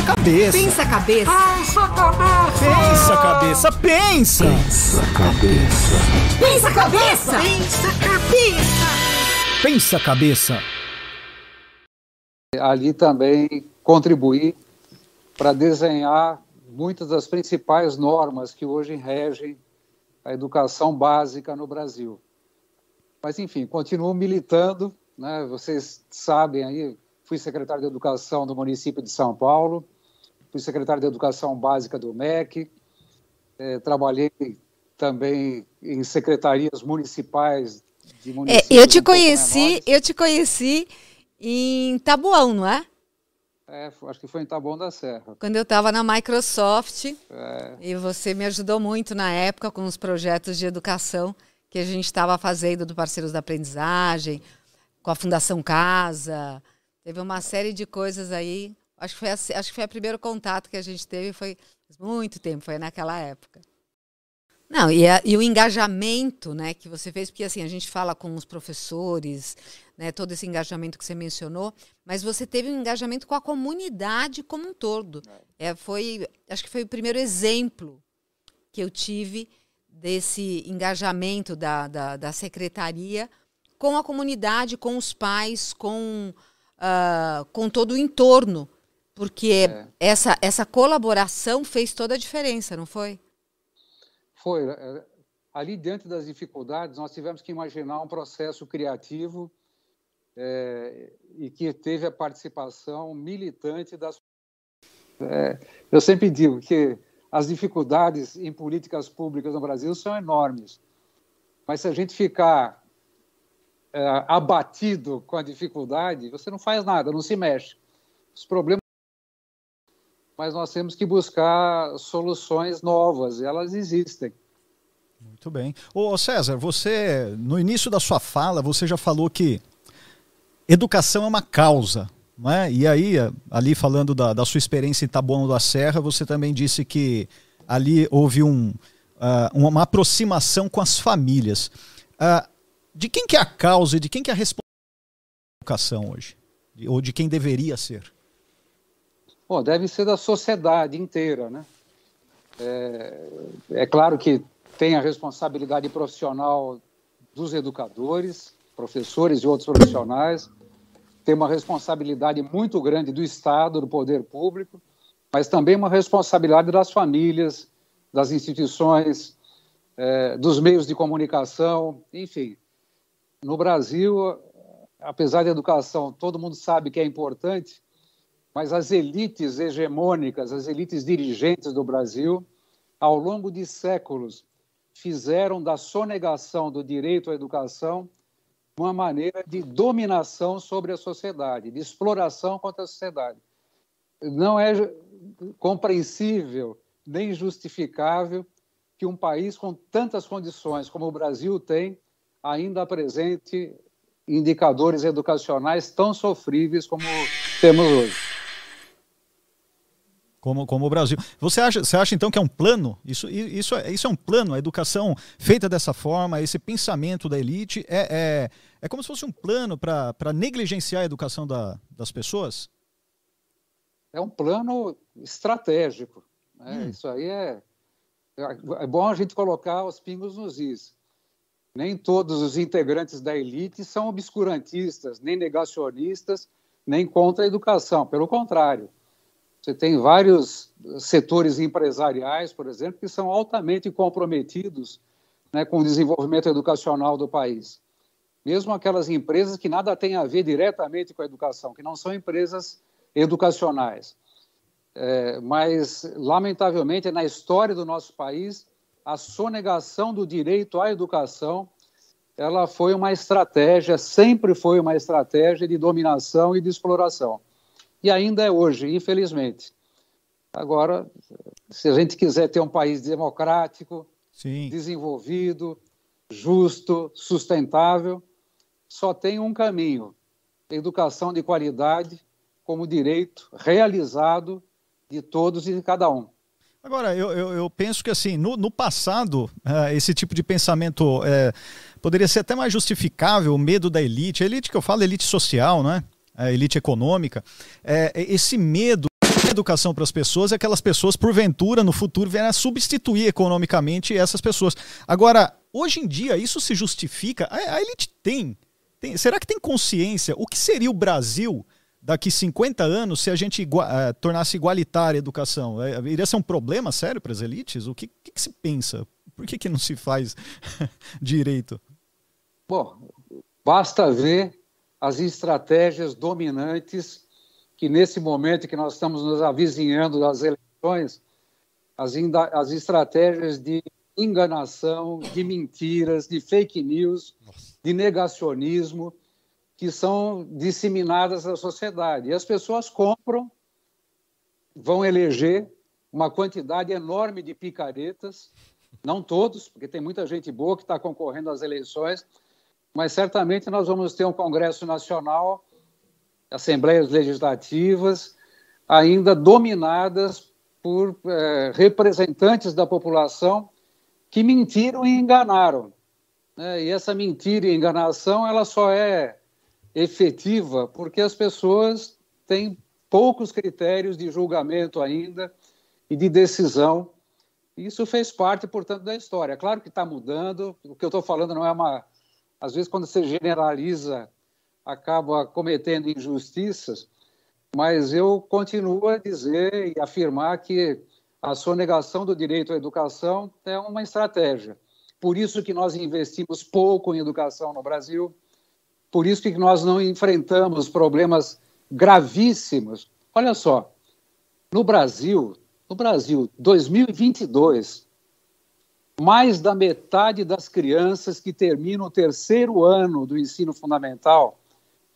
Pensa cabeça. Pensa cabeça. Pensa cabeça. Pensa. Pensa cabeça. Pensa cabeça. Pensa cabeça. Pensa cabeça. Ali também contribuir para desenhar muitas das principais normas que hoje regem a educação básica no Brasil. Mas, enfim, continuo militando, né? vocês sabem aí, fui secretário de Educação do município de São Paulo, fui secretário de Educação Básica do MEC, é, trabalhei também em secretarias municipais de municípios. É, eu te conheci, eu te conheci em Tabuão, não é? É, acho que foi em Taboão da Serra. Quando eu estava na Microsoft, é. e você me ajudou muito na época com os projetos de educação que a gente estava fazendo do Parceiros da Aprendizagem, com a Fundação Casa. Teve uma série de coisas aí. Acho que foi, a, acho que foi o primeiro contato que a gente teve, foi muito tempo, foi naquela época. Não, e, a, e, o engajamento né, que você fez, porque assim, a gente fala com os professores, né, todo esse engajamento que você mencionou, mas você teve um engajamento com a comunidade como um todo. É, foi, acho que foi o primeiro exemplo que eu tive desse engajamento da, da, da secretaria com a comunidade, com os pais, com, uh, com todo o entorno. Porque é. essa, essa colaboração fez toda a diferença, não foi? Foi. É, ali, diante das dificuldades, nós tivemos que imaginar um processo criativo é, e que teve a participação militante das. É, eu sempre digo que as dificuldades em políticas públicas no Brasil são enormes, mas se a gente ficar é, abatido com a dificuldade, você não faz nada, não se mexe. Os problemas mas nós temos que buscar soluções novas, elas existem. Muito bem. Ô César, você, no início da sua fala, você já falou que educação é uma causa, não é? E aí, ali falando da, da sua experiência em Taboão da Serra, você também disse que ali houve um, uh, uma aproximação com as famílias. Uh, de quem que é a causa e de quem que é a responsabilidade da educação hoje? Ou de quem deveria ser? Bom, deve ser da sociedade inteira, né? É, é claro que tem a responsabilidade profissional dos educadores, professores e outros profissionais, tem uma responsabilidade muito grande do Estado, do poder público, mas também uma responsabilidade das famílias, das instituições, é, dos meios de comunicação, enfim. No Brasil, apesar da educação, todo mundo sabe que é importante, mas as elites hegemônicas, as elites dirigentes do Brasil, ao longo de séculos, fizeram da sonegação do direito à educação uma maneira de dominação sobre a sociedade, de exploração contra a sociedade. Não é compreensível nem justificável que um país com tantas condições como o Brasil tem ainda apresente indicadores educacionais tão sofríveis como temos hoje como, como o Brasil. Você acha, você acha então que é um plano? Isso, isso, é, isso é um plano? A educação feita dessa forma, esse pensamento da elite, é, é, é como se fosse um plano para negligenciar a educação da, das pessoas? É um plano estratégico. Né? Hum. Isso aí é, é bom a gente colocar os pingos nos is. Nem todos os integrantes da elite são obscurantistas, nem negacionistas, nem contra a educação. Pelo contrário você tem vários setores empresariais, por exemplo, que são altamente comprometidos né, com o desenvolvimento educacional do país. Mesmo aquelas empresas que nada têm a ver diretamente com a educação, que não são empresas educacionais. É, mas, lamentavelmente, na história do nosso país, a sonegação do direito à educação ela foi uma estratégia, sempre foi uma estratégia de dominação e de exploração e ainda é hoje, infelizmente. Agora, se a gente quiser ter um país democrático, Sim. desenvolvido, justo, sustentável, só tem um caminho: educação de qualidade como direito realizado de todos e de cada um. Agora, eu, eu, eu penso que assim, no, no passado, uh, esse tipo de pensamento uh, poderia ser até mais justificável, o medo da elite. A elite que eu falo, elite social, não é? a elite econômica, é, esse medo educação para as pessoas e aquelas pessoas, porventura, no futuro, vierem a substituir economicamente essas pessoas. Agora, hoje em dia, isso se justifica? A, a elite tem, tem. Será que tem consciência? O que seria o Brasil daqui 50 anos se a gente igua, uh, tornasse igualitária a educação? É, iria ser um problema sério para as elites? O que, que, que se pensa? Por que, que não se faz direito? Bom, basta ver as estratégias dominantes que nesse momento que nós estamos nos avizinhando das eleições, as, as estratégias de enganação, de mentiras, de fake news, de negacionismo, que são disseminadas na sociedade. E as pessoas compram, vão eleger uma quantidade enorme de picaretas, não todos, porque tem muita gente boa que está concorrendo às eleições, mas certamente nós vamos ter um Congresso Nacional, Assembleias Legislativas, ainda dominadas por é, representantes da população que mentiram e enganaram. Né? E essa mentira e enganação ela só é efetiva porque as pessoas têm poucos critérios de julgamento ainda e de decisão. Isso fez parte, portanto, da história. Claro que está mudando. O que eu estou falando não é uma. Às vezes, quando você generaliza, acaba cometendo injustiças, mas eu continuo a dizer e afirmar que a sonegação do direito à educação é uma estratégia. Por isso que nós investimos pouco em educação no Brasil, por isso que nós não enfrentamos problemas gravíssimos. Olha só, no Brasil, no Brasil, 2022, mais da metade das crianças que terminam o terceiro ano do ensino fundamental,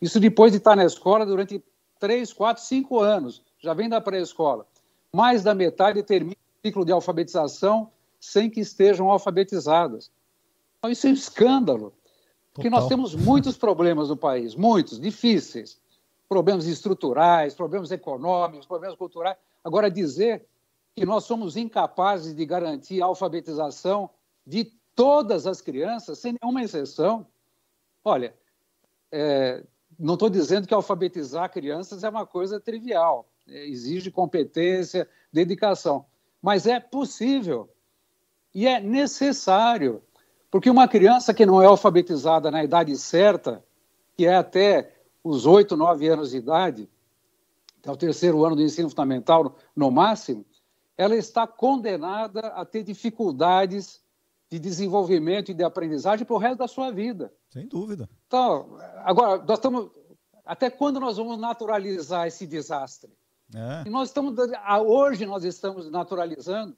isso depois de estar na escola durante três, quatro, cinco anos, já vem da pré-escola, mais da metade termina o ciclo de alfabetização sem que estejam alfabetizadas. Então, isso é um escândalo. Porque nós temos muitos problemas no país, muitos, difíceis. Problemas estruturais, problemas econômicos, problemas culturais. Agora, dizer que nós somos incapazes de garantir a alfabetização de todas as crianças, sem nenhuma exceção. Olha, é, não estou dizendo que alfabetizar crianças é uma coisa trivial, é, exige competência, dedicação, mas é possível e é necessário. Porque uma criança que não é alfabetizada na idade certa, que é até os oito, nove anos de idade, que é o terceiro ano do ensino fundamental no máximo, ela está condenada a ter dificuldades de desenvolvimento e de aprendizagem para o resto da sua vida. Sem dúvida. Então, agora, nós estamos. Até quando nós vamos naturalizar esse desastre? É. E nós estamos. Hoje nós estamos naturalizando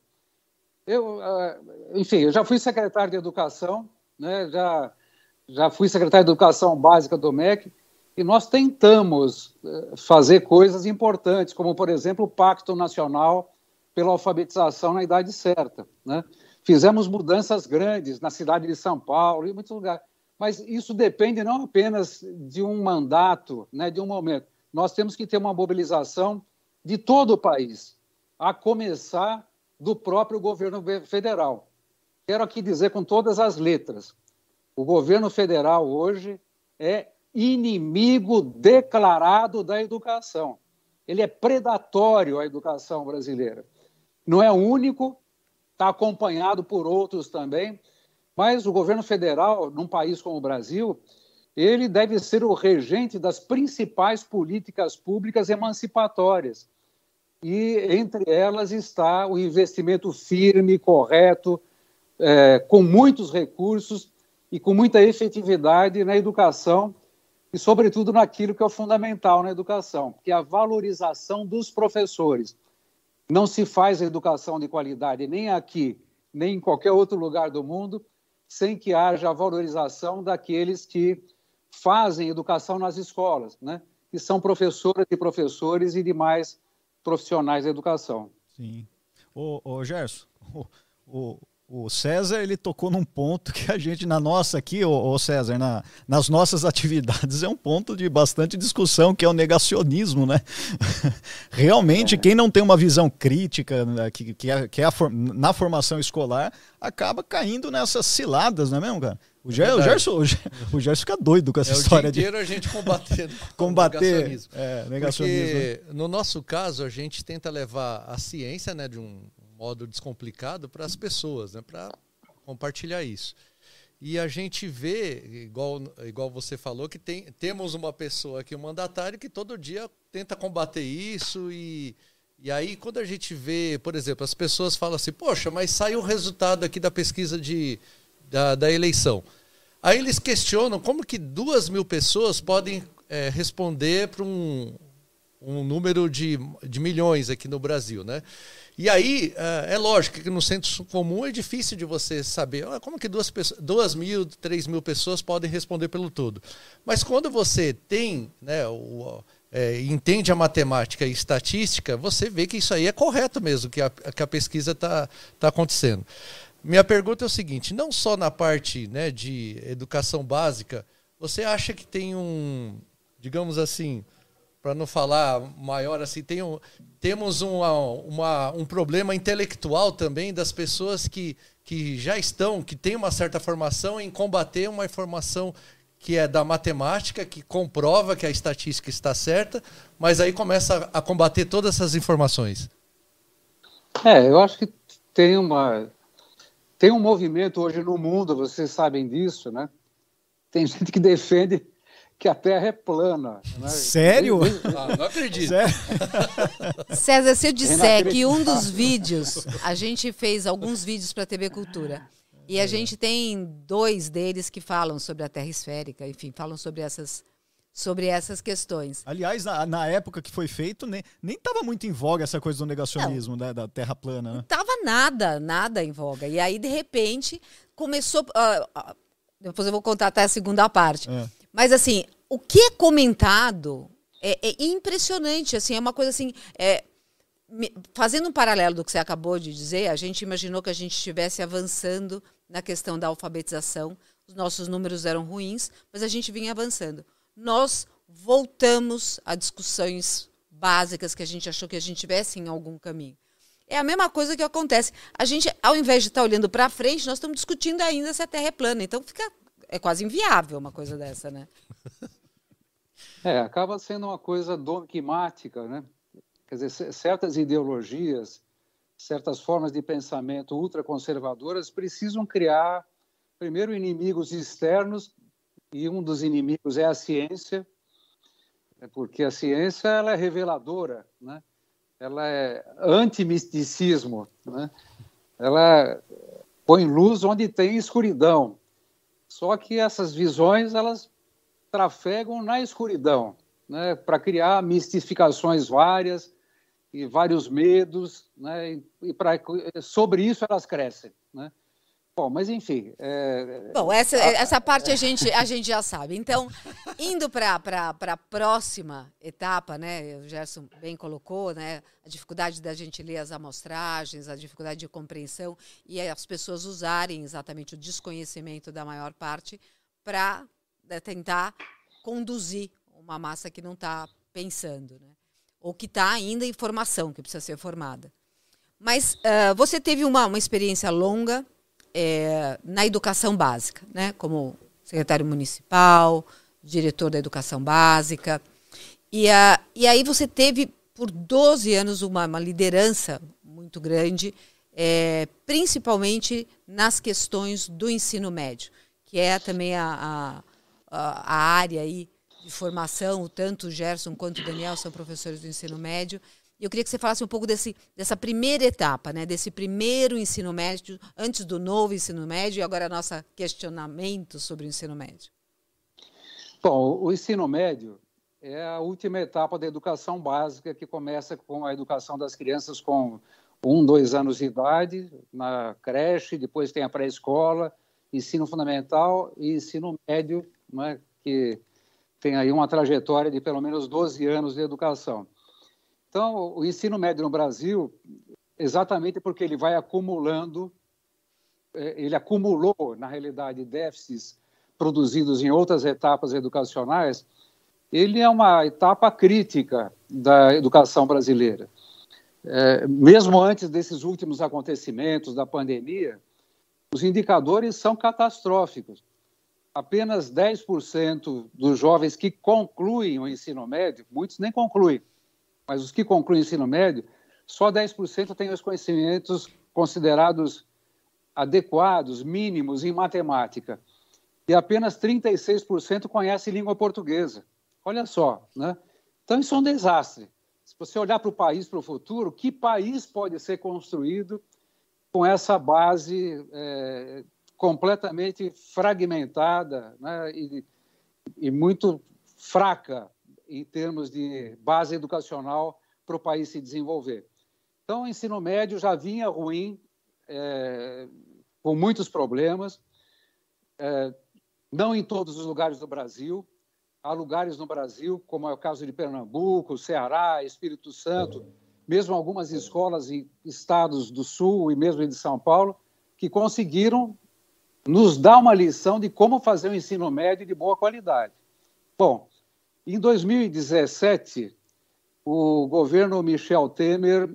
eu, ah, enfim, eu já fui secretário de Educação, né, já, já fui secretário de Educação Básica do MEC, e nós tentamos eh, fazer coisas importantes, como, por exemplo, o Pacto Nacional pela Alfabetização na Idade Certa. Né? Fizemos mudanças grandes na cidade de São Paulo e em muitos lugares. Mas isso depende não apenas de um mandato, né, de um momento. Nós temos que ter uma mobilização de todo o país, a começar do próprio governo federal. Quero aqui dizer com todas as letras: o governo federal hoje é inimigo declarado da educação. Ele é predatório à educação brasileira. Não é o único, está acompanhado por outros também, mas o governo federal, num país como o Brasil, ele deve ser o regente das principais políticas públicas emancipatórias e entre elas está o investimento firme, correto, é, com muitos recursos e com muita efetividade na educação e, sobretudo, naquilo que é fundamental na educação, que é a valorização dos professores. Não se faz educação de qualidade nem aqui, nem em qualquer outro lugar do mundo, sem que haja a valorização daqueles que fazem educação nas escolas, né? que são professoras e professores e demais profissionais da educação. Sim. Ô, ô Gerson, o, o, o, César ele tocou num ponto que a gente, na nossa aqui, ô, ô César, na, nas nossas atividades, é um ponto de bastante discussão, que é o negacionismo, né? Realmente, é. quem não tem uma visão crítica, né, que, que é, que é a, na formação escolar, acaba caindo nessas ciladas, não é mesmo, cara? O, Ger, o, Gerson, o Gerson fica doido com essa é, história o dia inteiro de. a gente combatendo combater negacionismo. É, negacionismo. Porque, no nosso caso, a gente tenta levar a ciência né, de um modo descomplicado para as pessoas, né, para compartilhar isso. E a gente vê, igual, igual você falou, que tem, temos uma pessoa aqui, um mandatário, que todo dia tenta combater isso. E, e aí, quando a gente vê, por exemplo, as pessoas falam assim: Poxa, mas saiu o resultado aqui da pesquisa de, da, da eleição. Aí eles questionam como que duas mil pessoas podem é, responder para um, um número de, de milhões aqui no Brasil, né? E aí, é, é lógico que no centro comum é difícil de você saber ah, como que duas, pessoas, duas mil, três mil pessoas podem responder pelo todo. Mas quando você tem, né, o, é, entende a matemática e estatística, você vê que isso aí é correto mesmo, que a, que a pesquisa está tá acontecendo. Minha pergunta é o seguinte: não só na parte né, de educação básica, você acha que tem um, digamos assim, para não falar maior assim, tem um, temos uma, uma, um problema intelectual também das pessoas que, que já estão, que têm uma certa formação em combater uma informação que é da matemática, que comprova que a estatística está certa, mas aí começa a combater todas essas informações. É, eu acho que tem uma tem um movimento hoje no mundo, vocês sabem disso, né? Tem gente que defende que a Terra é plana. Né? Sério? Ah, não acredito. Sério? César, se eu disser que um dos vídeos, a gente fez alguns vídeos para a TV Cultura, e a gente tem dois deles que falam sobre a Terra esférica, enfim, falam sobre essas sobre essas questões. Aliás, na, na época que foi feito, nem estava muito em voga essa coisa do negacionismo, né, da Terra plana. Né? Não nada, nada em voga. E aí, de repente, começou... Uh, uh, depois eu vou contar até a segunda parte. É. Mas assim, o que é comentado é, é impressionante. Assim, é uma coisa assim. É, fazendo um paralelo do que você acabou de dizer, a gente imaginou que a gente estivesse avançando na questão da alfabetização. Os nossos números eram ruins, mas a gente vinha avançando. Nós voltamos a discussões básicas que a gente achou que a gente tivesse em algum caminho. É a mesma coisa que acontece. A gente, ao invés de estar olhando para frente, nós estamos discutindo ainda se a Terra é plana. Então fica é quase inviável uma coisa dessa, né? É, acaba sendo uma coisa dogmática, né? Quer dizer, certas ideologias, certas formas de pensamento ultraconservadoras precisam criar, primeiro, inimigos externos, e um dos inimigos é a ciência, é porque a ciência ela é reveladora, né? Ela é antimisticismo, né? ela põe luz onde tem escuridão. Só que essas visões elas trafegam na escuridão, né, para criar mistificações várias e vários medos, né, e, pra, sobre isso elas crescem, né. Bom, mas enfim. É... Bom, essa, essa parte a gente, a gente já sabe. Então, indo para a próxima etapa, né? O Gerson bem colocou, né? A dificuldade da gente ler as amostragens, a dificuldade de compreensão e as pessoas usarem exatamente o desconhecimento da maior parte para né, tentar conduzir uma massa que não está pensando, né? Ou que está ainda em formação, que precisa ser formada. Mas uh, você teve uma, uma experiência longa é, na educação básica, né? como secretário municipal, diretor da educação básica. E, a, e aí você teve, por 12 anos, uma, uma liderança muito grande, é, principalmente nas questões do ensino médio, que é também a, a, a área aí de formação, tanto o Gerson quanto o Daniel são professores do ensino médio, eu queria que você falasse um pouco desse, dessa primeira etapa, né? desse primeiro ensino médio, antes do novo ensino médio, e agora nosso questionamento sobre o ensino médio. Bom, o ensino médio é a última etapa da educação básica, que começa com a educação das crianças com um, dois anos de idade, na creche, depois tem a pré-escola, ensino fundamental e ensino médio, né, que tem aí uma trajetória de pelo menos 12 anos de educação. Então, o ensino médio no Brasil, exatamente porque ele vai acumulando, é, ele acumulou, na realidade, déficits produzidos em outras etapas educacionais, ele é uma etapa crítica da educação brasileira. É, mesmo antes desses últimos acontecimentos da pandemia, os indicadores são catastróficos. apenas 10% dos jovens que concluem o ensino médio, muitos nem concluem, mas os que concluem o ensino médio, só 10% têm os conhecimentos considerados adequados, mínimos em matemática. E apenas 36% conhecem língua portuguesa. Olha só, né? Então isso é um desastre. Se você olhar para o país, para o futuro, que país pode ser construído com essa base é, completamente fragmentada né, e, e, muito fraca em termos de base educacional para o país se desenvolver. Então, o ensino médio já vinha ruim, é, com muitos problemas, é, não em todos os lugares do Brasil. Há lugares no Brasil, como é o caso de Pernambuco, Ceará, Espírito Santo, mesmo algumas escolas em estados do Sul e mesmo de São Paulo, que conseguiram nos dar uma lição de como fazer um ensino médio de boa qualidade. Bom, em 2017, o governo Michel Temer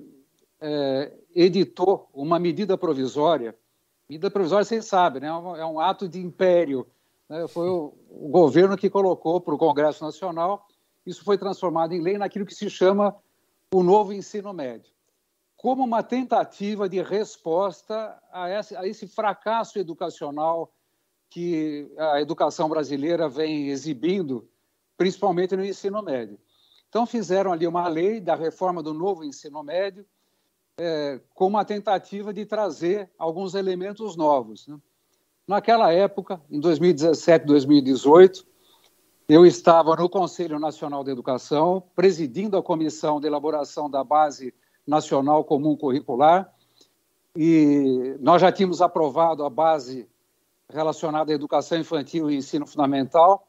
é, editou uma medida provisória. Medida provisória, vocês sabem, né? é um ato de império. Né? Foi o, o governo que colocou para o Congresso Nacional. Isso foi transformado em lei naquilo que se chama o novo ensino médio, como uma tentativa de resposta a esse, a esse fracasso educacional que a educação brasileira vem exibindo, principalmente no ensino médio. Então, fizeram ali uma lei da reforma do novo ensino médio, é, com uma tentativa de trazer alguns elementos novos. Né? Naquela época, em 2017, 2018, eu estava no Conselho Nacional de Educação, presidindo a comissão de elaboração da Base Nacional Comum Curricular, e nós já tínhamos aprovado a base relacionada à educação infantil e ensino fundamental,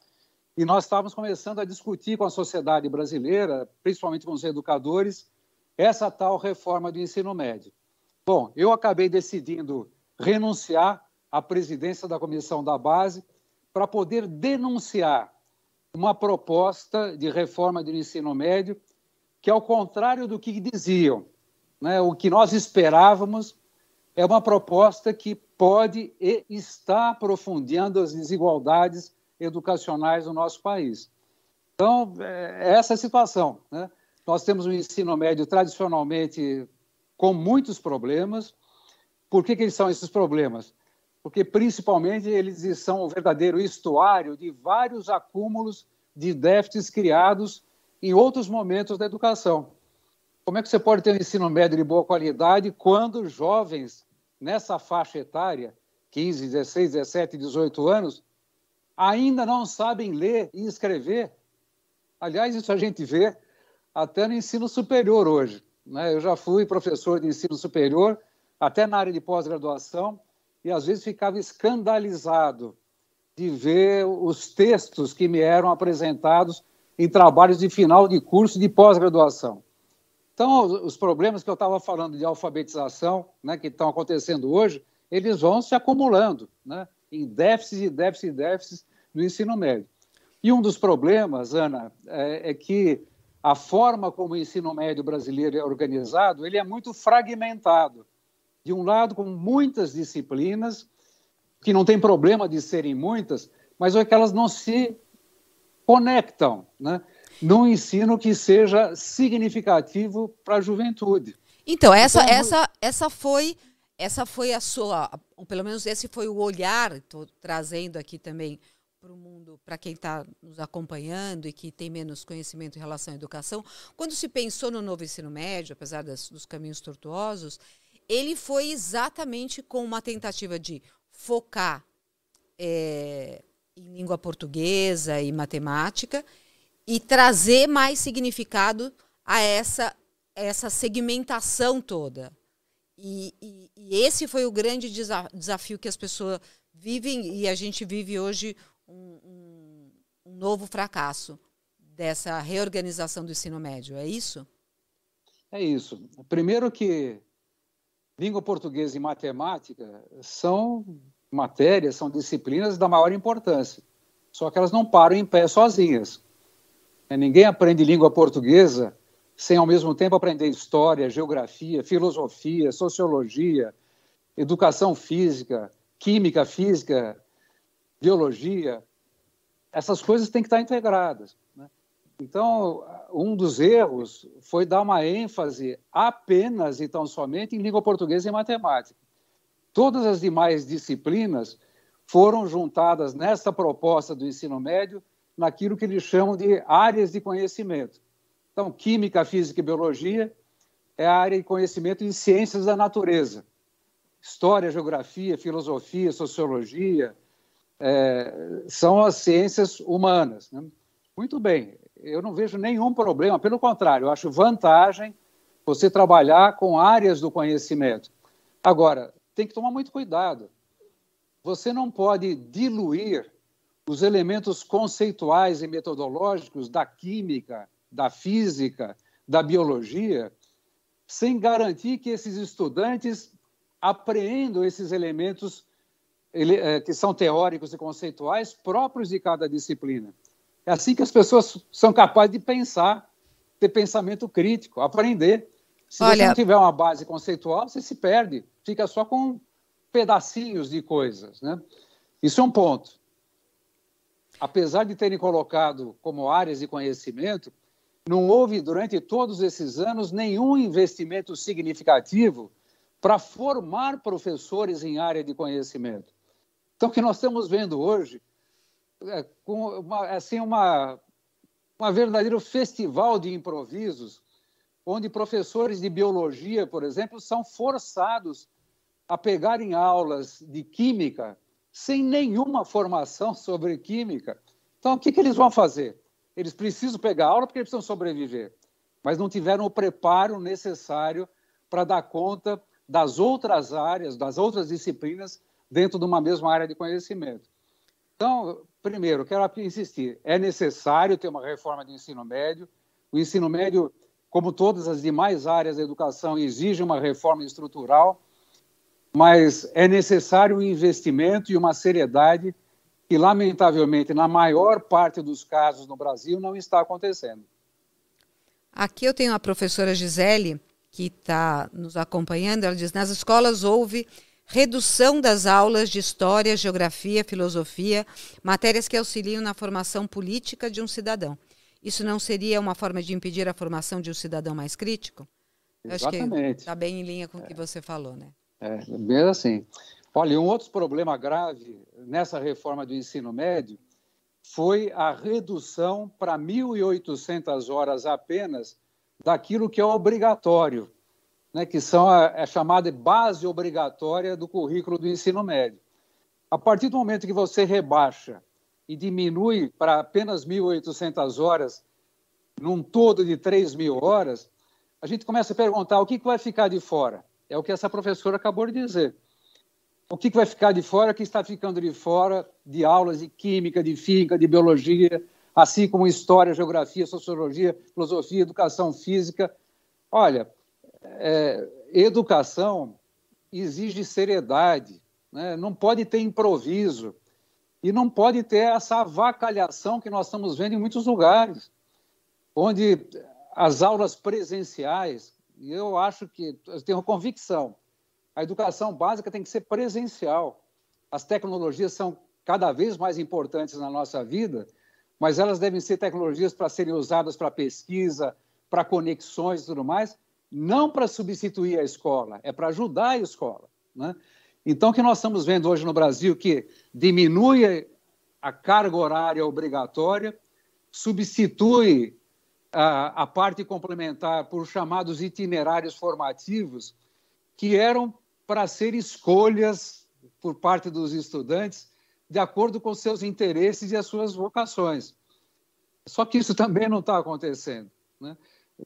e nós estávamos começando a discutir com a sociedade brasileira, principalmente com os educadores, essa tal reforma do ensino médio. Bom, eu acabei decidindo renunciar à presidência da comissão da base para poder denunciar uma proposta de reforma do ensino médio que, ao contrário do que diziam, né, o que nós esperávamos é uma proposta que pode e está aprofundando as desigualdades educacionais no nosso país. Então, é, é essa a situação. Né? Nós temos um ensino médio tradicionalmente com muitos problemas. Por que, que eles são esses problemas? porque principalmente eles são o verdadeiro estuário de vários acúmulos de déficits criados em outros momentos da educação. Como é que você pode ter um ensino médio de boa qualidade quando jovens nessa faixa etária, 15, 16, 17, 18 anos, ainda não sabem ler e escrever? Aliás, isso a gente vê até no ensino superior hoje. Né? Eu já fui professor de ensino superior, até na área de pós-graduação, e às vezes ficava escandalizado de ver os textos que me eram apresentados em trabalhos de final de curso de pós-graduação. Então, os problemas que eu estava falando de alfabetização, né, que estão acontecendo hoje, eles vão se acumulando né, em déficits e déficits e déficits no ensino médio. E um dos problemas, Ana, é, é, que a forma como o ensino médio brasileiro é organizado, ele é muito fragmentado de um lado, com muitas disciplinas, que não tem problema de serem muitas, mas é que elas não se conectam né, num ensino que seja significativo para a juventude. Então, essa, então, essa, essa foi essa foi a sua, pelo menos esse foi o olhar, estou trazendo aqui também para o mundo, para quem está nos acompanhando e que tem menos conhecimento em relação à educação, quando se pensou no novo ensino médio, apesar das, dos caminhos tortuosos, ele foi exatamente com uma tentativa de focar é, em língua portuguesa e matemática e trazer mais significado a essa, essa segmentação toda. E, e, esse foi o grande desa desafio que as pessoas vivem e a gente vive hoje um, um, um novo fracasso dessa reorganização do ensino médio. É isso? É isso. Primeiro que língua portuguesa e matemática são matérias, são disciplinas da maior importância. Só que elas não param em pé sozinhas. Ninguém aprende língua portuguesa sem, ao mesmo tempo, aprender história, geografia, filosofia, sociologia, educação física, química, física, biologia, essas coisas têm que estar integradas. Né? Então, um dos erros foi dar uma ênfase apenas e tão somente em língua portuguesa e matemática. Todas as demais disciplinas foram juntadas nesta proposta do ensino médio naquilo que eles chamam de áreas de conhecimento. Então, química, física e biologia é a área de conhecimento em ciências da natureza. História, geografia, filosofia, sociologia, é, são as ciências humanas. Né? Muito bem, eu não vejo nenhum problema, pelo contrário, eu acho vantagem você trabalhar com áreas do conhecimento. Agora, tem que tomar muito cuidado. Você não pode diluir os elementos conceituais e metodológicos da química, da física, da biologia, sem garantir que esses estudantes apreendam esses elementos é, que são teóricos e conceituais próprios de cada disciplina. É assim que as pessoas são capazes de pensar, ter pensamento crítico, aprender. Se Olha... você não tiver uma base conceitual, você se perde, fica só com pedacinhos de coisas. Né? Isso é um ponto. Apesar de terem colocado como áreas de conhecimento, não houve, durante todos esses anos, nenhum investimento significativo para formar professores em área de conhecimento. Então, o que nós estamos vendo hoje é uma, assim, uma, uma verdadeiro festival de improvisos, onde professores de biologia, por exemplo, são forçados a pegarem aulas de química sem nenhuma formação sobre química. Então, o que, que eles vão fazer? Eles precisam pegar aula porque eles precisam sobreviver, mas não tiveram o preparo necessário para dar conta das outras áreas, das outras disciplinas dentro de uma mesma área de conhecimento. Então, primeiro, quero insistir, é necessário ter uma reforma de ensino médio. O ensino médio, como todas as demais áreas da educação, exige uma reforma estrutural, mas é necessário um investimento e uma seriedade que, lamentavelmente, na maior parte dos casos no Brasil, não está acontecendo. Aqui eu tenho a professora Gisele, que está nos acompanhando. Ela diz: nas escolas houve redução das aulas de história, geografia, filosofia, matérias que auxiliam na formação política de um cidadão. Isso não seria uma forma de impedir a formação de um cidadão mais crítico? Eu Exatamente. Está bem em linha com o que é. você falou, né? É, bem assim. Olha, um outro problema grave nessa reforma do ensino médio foi a redução para 1.800 horas apenas daquilo que é obrigatório né, que são a, é chamada base obrigatória do currículo do ensino médio. A partir do momento que você rebaixa e diminui para apenas 1.800 horas, num todo de 3 mil horas, a gente começa a perguntar o que, que vai ficar de fora. É o que essa professora acabou de dizer. O que, vai ficar de fora que está ficando de fora de aulas de química, de física, de biologia, assim como história, geografia, sociologia, filosofia, educação física. Olha, é, educação exige seriedade, né? não pode ter improviso e não pode ter essa avacalhação que nós estamos vendo em muitos lugares, onde as aulas presenciais, eu acho que, eu tenho convicção, a educação básica tem que ser presencial. As tecnologias são cada vez mais importantes na nossa vida, mas elas devem ser tecnologias para serem usadas para pesquisa, para conexões e tudo mais, não para substituir a escola, é para ajudar a escola. Né? Então, o que nós estamos vendo hoje no Brasil que diminui a carga horária obrigatória, substitui a, a parte complementar por chamados itinerários formativos, que eram para ser escolhas por parte dos estudantes de acordo com seus interesses e as suas vocações. Só que isso também não está acontecendo. Né?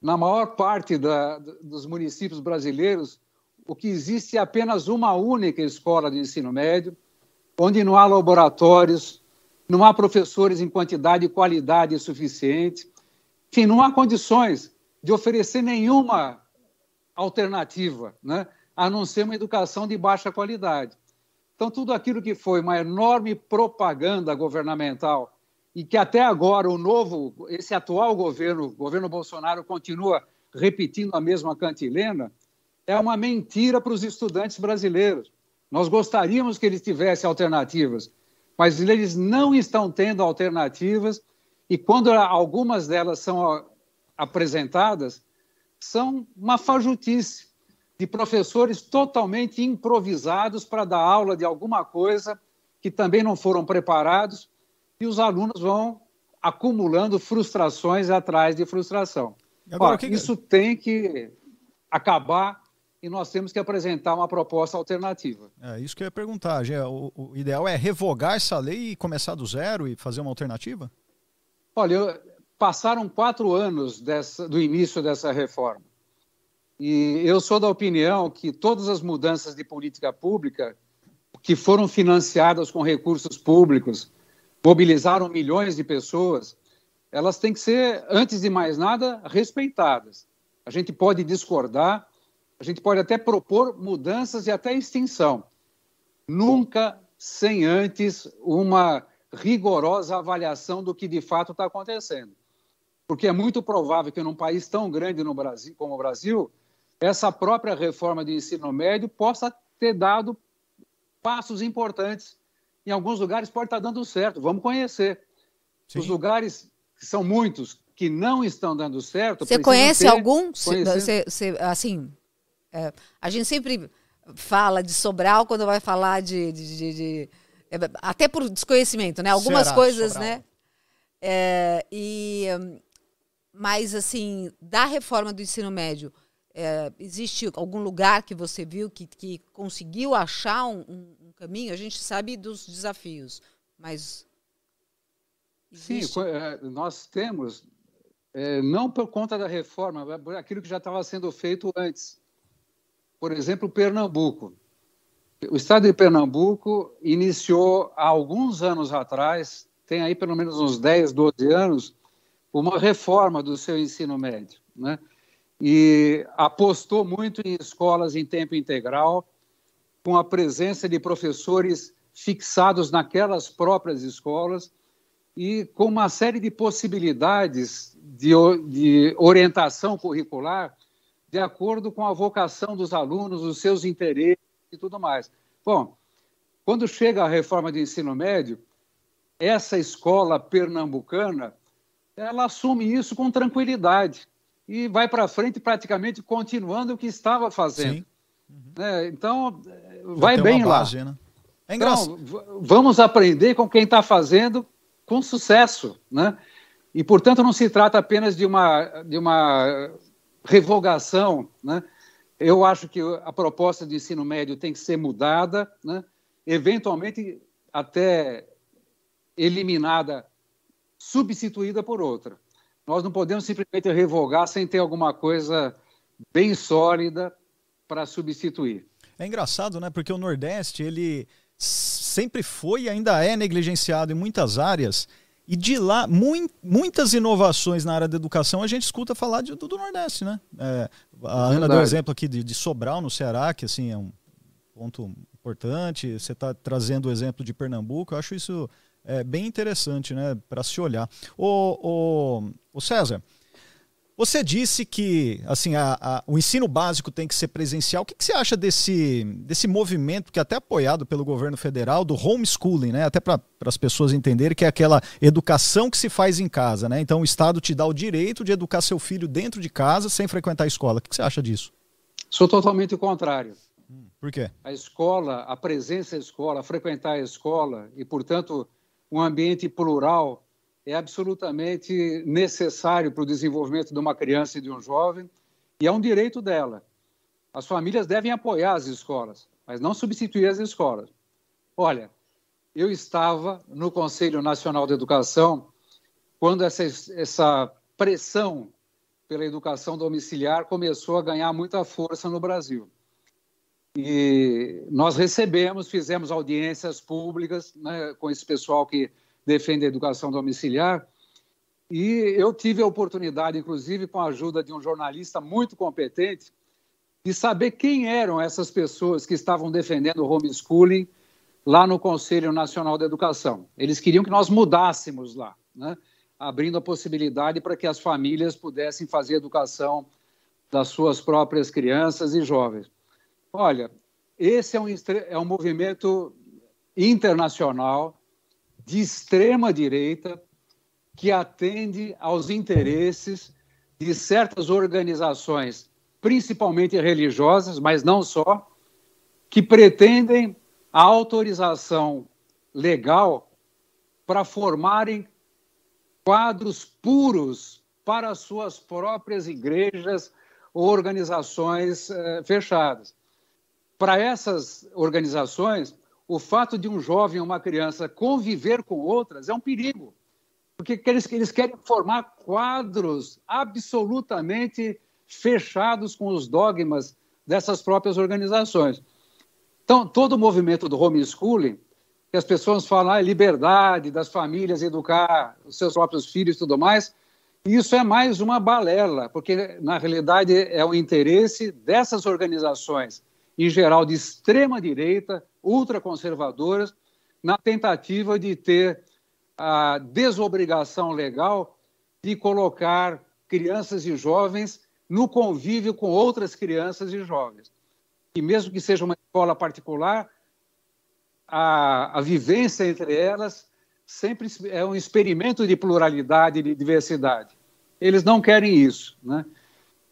na maior parte da, dos municípios brasileiros, o que existe é apenas uma única escola de ensino médio, onde não há laboratórios, não há professores em quantidade e qualidade suficiente, enfim, não há condições de oferecer nenhuma alternativa, né, a não ser uma educação de baixa qualidade. Então, tudo aquilo que foi uma enorme propaganda governamental e que até agora o novo, esse atual governo, governo Bolsonaro, continua repetindo a mesma cantilena, é uma mentira para os estudantes brasileiros. Nós gostaríamos que eles tivessem alternativas, mas eles não estão tendo alternativas e quando algumas delas são apresentadas, são uma fajutice de professores totalmente improvisados para dar aula de alguma coisa que também não foram preparados e os alunos vão acumulando frustrações atrás de frustração. Agora, Ó, que... Isso tem que acabar e nós temos que apresentar uma proposta alternativa. É isso que eu ia perguntar. O, o ideal é revogar essa lei e começar do zero e fazer uma alternativa? Olha, eu, passaram quatro anos dessa, do início dessa reforma. E eu sou da opinião que todas as mudanças de política pública que foram financiadas com recursos públicos, mobilizaram milhões de pessoas, elas têm que ser, antes de mais nada, respeitadas. A gente pode discordar, a gente pode até propor mudanças e até extinção. Nunca sem antes uma rigorosa avaliação do que de fato está acontecendo. Porque é muito provável que num país tão grande no Brasil, como o Brasil, essa própria reforma de ensino médio possa ter dado passos importantes. Em alguns lugares pode estar dando certo, vamos conhecer. Sim. Os lugares, que são muitos, que não estão dando certo. Você conhece ter, algum? Você, você, assim, é, a gente sempre fala de Sobral quando vai falar de, de, de, de é, até por desconhecimento, né? Algumas Será, coisas, Sobral. né? É, e mas assim, da reforma do ensino médio, é, existe algum lugar que você viu que, que conseguiu achar um, um, caminho? A gente sabe dos desafios, mas existe. Sim, é, nós temos é, não por conta da reforma, mas aquilo que já estava sendo feito antes por exemplo, Pernambuco. O estado de Pernambuco iniciou há alguns anos atrás, tem aí pelo menos uns 10, 12 anos, uma reforma do seu ensino médio, né? E apostou muito em escolas em tempo integral, com a presença de professores fixados naquelas próprias escolas e com uma série de possibilidades de, de orientação curricular de acordo com a vocação dos alunos, os seus interesses e tudo mais. Bom, quando chega a reforma de ensino médio, essa escola pernambucana, ela assume isso com tranquilidade e vai para frente praticamente continuando o que estava fazendo. Uhum. É, então, vai bem base, lá. Né? É então, vamos aprender com quem está fazendo com sucesso, né? E, portanto, não se trata apenas de uma, de uma revogação, né? eu acho que a proposta de ensino médio tem que ser mudada, né? eventualmente até eliminada, substituída por outra. Nós não podemos simplesmente revogar sem ter alguma coisa bem sólida para substituir. É engraçado, né? Porque o Nordeste, ele sempre foi e ainda é negligenciado em muitas áreas e de lá, muitas inovações na área da educação a gente escuta falar de, do, do Nordeste, né? É, a Ana deu exemplo aqui de, de, Sobral, no Ceará, que assim é um ponto importante. Você está trazendo o exemplo de Pernambuco. Eu acho isso é, bem interessante, né? Para se olhar. O, o, o César, você disse que assim a, a, o ensino básico tem que ser presencial. O que, que, você acha desse, desse movimento que é até apoiado pelo governo federal do homeschooling, né? Até para as pessoas entenderem que é aquela educação que se faz em casa, né? Então o Estado te dá o direito de educar seu filho dentro de casa sem frequentar a escola. O que, que você acha disso? Sou totalmente o contrário. Hum, por quê? A escola, a presença da escola, frequentar a escola e, portanto, um ambiente plural é absolutamente necessário para o desenvolvimento de uma criança e de um jovem, e é um direito dela. As famílias devem apoiar as escolas, mas não substituir as escolas. Olha, eu estava no Conselho Nacional de Educação quando essa, essa pressão pela educação domiciliar começou a ganhar muita força no Brasil. E nós recebemos, fizemos audiências públicas né, com esse pessoal que defende a educação domiciliar. E eu tive a oportunidade, inclusive com a ajuda de um jornalista muito competente, de saber quem eram essas pessoas que estavam defendendo o homeschooling lá no Conselho Nacional da Educação. Eles queriam que nós mudássemos lá, né? abrindo a possibilidade para que as famílias pudessem fazer educação das suas próprias crianças e jovens. Olha, esse é um, é um movimento internacional de extrema direita que atende aos interesses de certas organizações, principalmente religiosas, mas não só, que pretendem a autorização legal para formarem quadros puros para suas próprias igrejas ou organizações eh, fechadas. Para essas organizações, o fato de um jovem ou uma criança conviver com outras é um perigo, porque eles, eles querem formar quadros absolutamente fechados com os dogmas dessas próprias organizações. Então, todo o movimento do homeschooling, que as pessoas falam, ah, liberdade das famílias educar os seus próprios filhos e tudo mais, isso é mais uma balela, porque na realidade é o interesse dessas organizações, em geral de extrema direita, ultraconservadoras, na tentativa de ter a desobrigação legal de colocar crianças e jovens no convívio com outras crianças e jovens. E mesmo que seja uma escola particular, a, a vivência entre elas sempre é um experimento de pluralidade e de diversidade. Eles não querem isso. Né?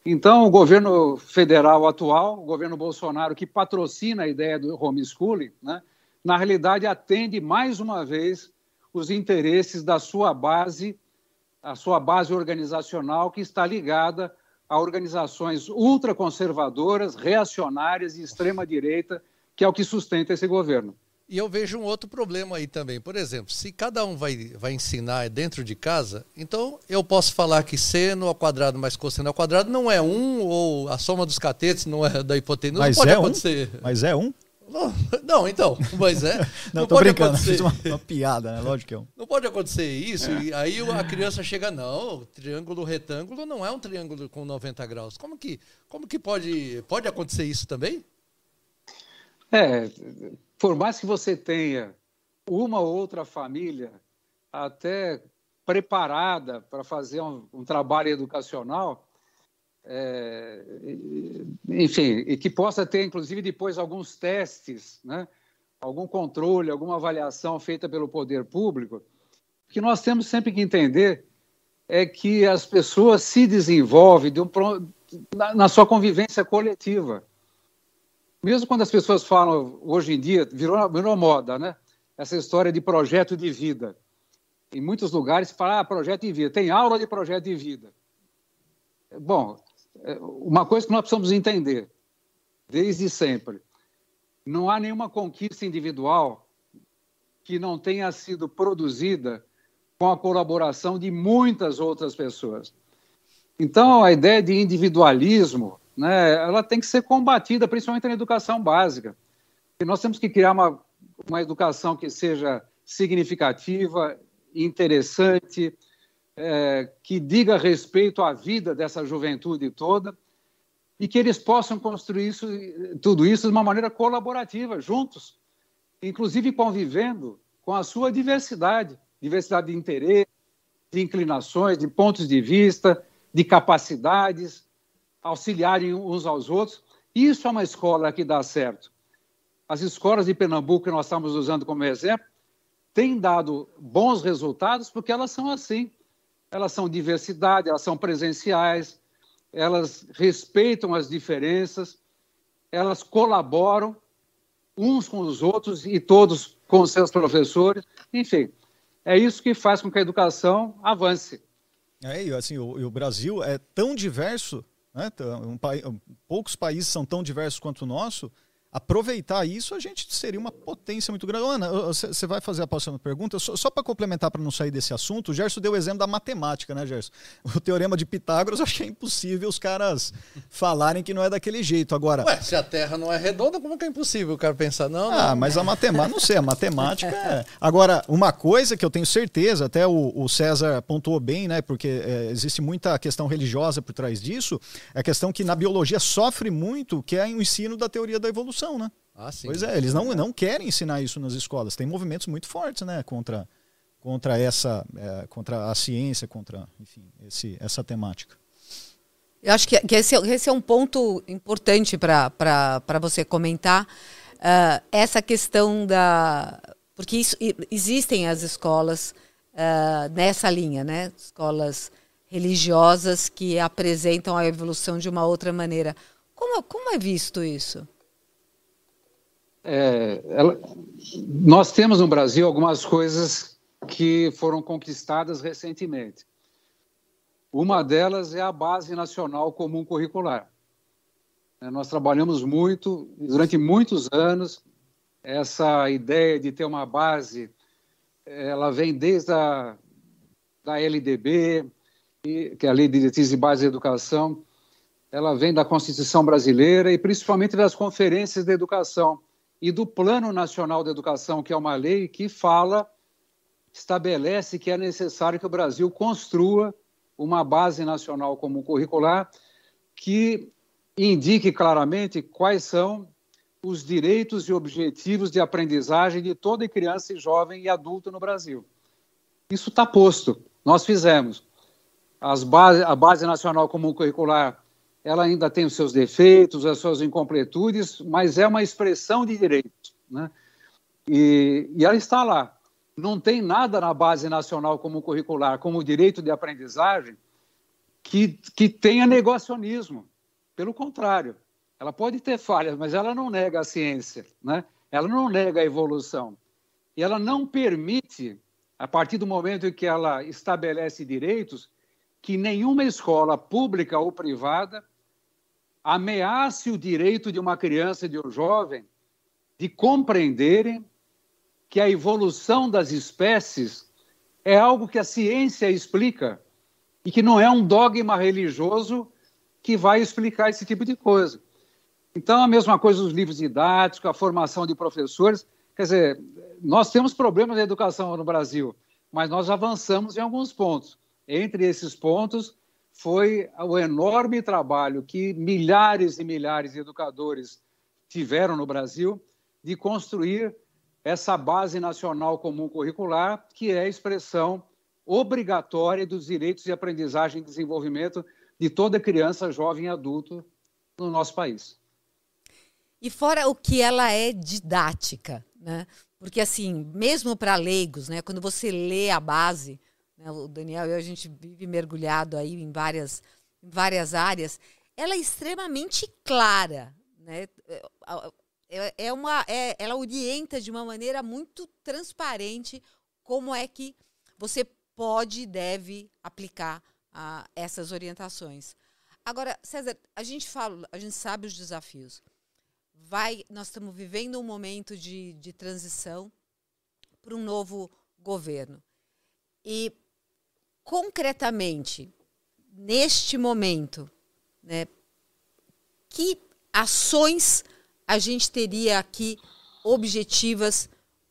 Então, o governo federal atual, o governo Bolsonaro, que patrocina a ideia do homeschooling, né, na realidade atende mais uma vez os interesses da sua base, a sua base organizacional, que está ligada a organizações ultraconservadoras, reacionárias e extrema-direita, que é o que sustenta esse governo. E eu vejo um outro problema aí também. Por exemplo, se cada um vai, vai ensinar dentro de casa, então eu posso falar que seno ao quadrado mais cosseno ao quadrado não é um, ou a soma dos catetes não é da hipotenusa. Mas não pode é acontecer. Um? Mas é um? Não, então, mas é. não, não tô pode brincando, acontecer. Uma, uma, piada, né? Lógico que é um. Não pode acontecer isso, é. e aí a criança chega, não, triângulo retângulo não é um triângulo com 90 graus. Como que, como que pode, pode acontecer isso também? É, por mais que você tenha uma ou outra família até preparada para fazer um, um trabalho educacional, é, enfim, e que possa ter, inclusive, depois alguns testes, né? algum controle, alguma avaliação feita pelo poder público, o que nós temos sempre que entender é que as pessoas se desenvolvem de um, na, na sua convivência coletiva. Mesmo quando as pessoas falam, hoje em dia, virou, virou moda, né? Essa história de projeto de vida. Em muitos lugares se fala, ah, projeto de vida. Tem aula de projeto de vida. Bom, é, uma coisa que nós precisamos entender, desde sempre, não há nenhuma conquista individual que não tenha sido produzida com a colaboração de muitas outras pessoas. Então, a ideia de individualismo né, ela tem que ser combatida, principalmente na educação básica. E nós temos que criar uma, uma educação que seja significativa, interessante, é, que diga respeito à vida dessa juventude toda e que eles possam construir isso, tudo isso de uma maneira colaborativa, juntos, inclusive convivendo com a sua diversidade, diversidade de interesse, de inclinações, de pontos de vista, de capacidades, auxiliarem uns aos outros. Isso é uma escola que dá certo. As escolas de Pernambuco que nós estamos usando como exemplo têm dado bons resultados porque elas são assim. Elas são diversidade, elas são presenciais, elas respeitam as diferenças, elas colaboram uns com os outros e todos com seus professores. Enfim, é isso que faz com que a educação avance. É, e assim, o, o Brasil é tão diverso né? Um, poucos países são tão diversos quanto o nosso, aproveitar isso, a gente seria uma potência muito grande. Ana, você vai fazer a próxima pergunta? Só, só para complementar, para não sair desse assunto, o Gerson deu o exemplo da matemática, né, Gerson? O teorema de Pitágoras, eu achei impossível os caras falarem que não é daquele jeito. Agora. Ué, se a Terra não é redonda, como é que é impossível o cara pensar, não? Ah, não. mas a matemática, não sei, a matemática é. Agora, uma coisa que eu tenho certeza, até o, o César pontuou bem, né, porque é, existe muita questão religiosa por trás disso, é a questão que na biologia sofre muito, que é o ensino da teoria da evolução educação, né? Ah, sim. Pois é, eles não, não querem ensinar isso nas escolas. Tem movimentos muito fortes, né, contra, contra essa, é, contra a ciência, contra, enfim, esse, essa temática. Eu acho que, que esse, esse, é um ponto importante para você comentar. Uh, essa questão da, Porque isso, existem as escolas uh, nessa linha, né? Escolas religiosas que apresentam a evolução de uma outra maneira. Como, como é visto isso? É, ela, nós temos no Brasil algumas coisas que foram conquistadas recentemente. Uma delas é a Base Nacional Comum Curricular. É, nós trabalhamos muito, durante muitos anos, essa ideia de ter uma base, ela vem desde a da LDB, que é a Lei de Diretrizes e Bases de Educação, ela vem da Constituição Brasileira e principalmente das conferências de educação e do Plano Nacional de Educação, que é uma lei que fala, estabelece que é necessário que o Brasil construa uma base nacional comum curricular que indique claramente quais são os direitos e objetivos de aprendizagem de toda criança e jovem e adulto no Brasil. Isso está posto, nós fizemos. Base, a Base Nacional Comum Curricular ela ainda tem os seus defeitos, as suas incompletudes, mas é uma expressão de direito. Né? E, e ela está lá. Não tem nada na Base Nacional Comum Curricular, como direito de aprendizagem, que, que tenha negacionismo. Pelo contrário, ela pode ter falhas, mas ela não nega a ciência, né? ela não nega a evolução. E ela não permite, a partir do momento em que ela estabelece direitos, que nenhuma escola pública ou privada ameace o direito de uma criança e de um jovem de compreenderem que a evolução das espécies é algo que a ciência explica e que não é um dogma religioso que vai explicar esse tipo de coisa. Então, a mesma coisa os livros didáticos, a formação de professores. Quer dizer, nós temos problemas de educação no Brasil, mas nós avançamos em alguns pontos. Entre esses pontos, foi o enorme trabalho que milhares e milhares de educadores tiveram no Brasil de construir essa base nacional comum curricular, que é a expressão obrigatória dos direitos de aprendizagem e desenvolvimento de toda criança, jovem e adulto no nosso país. E fora o que ela é didática, né? Porque assim, mesmo para leigos, né, quando você lê a base, né, o Daniel e eu, a gente vive mergulhado aí em várias, em várias áreas, ela é extremamente clara. Né? É, é, é uma, é, ela orienta de uma maneira muito transparente como é que você pode e deve aplicar a, essas orientações. Agora, César, a gente fala, a gente sabe os desafios. Vai, nós estamos vivendo um momento de, de transição para um novo governo. E concretamente, neste momento, né, que ações a gente teria aqui objetivas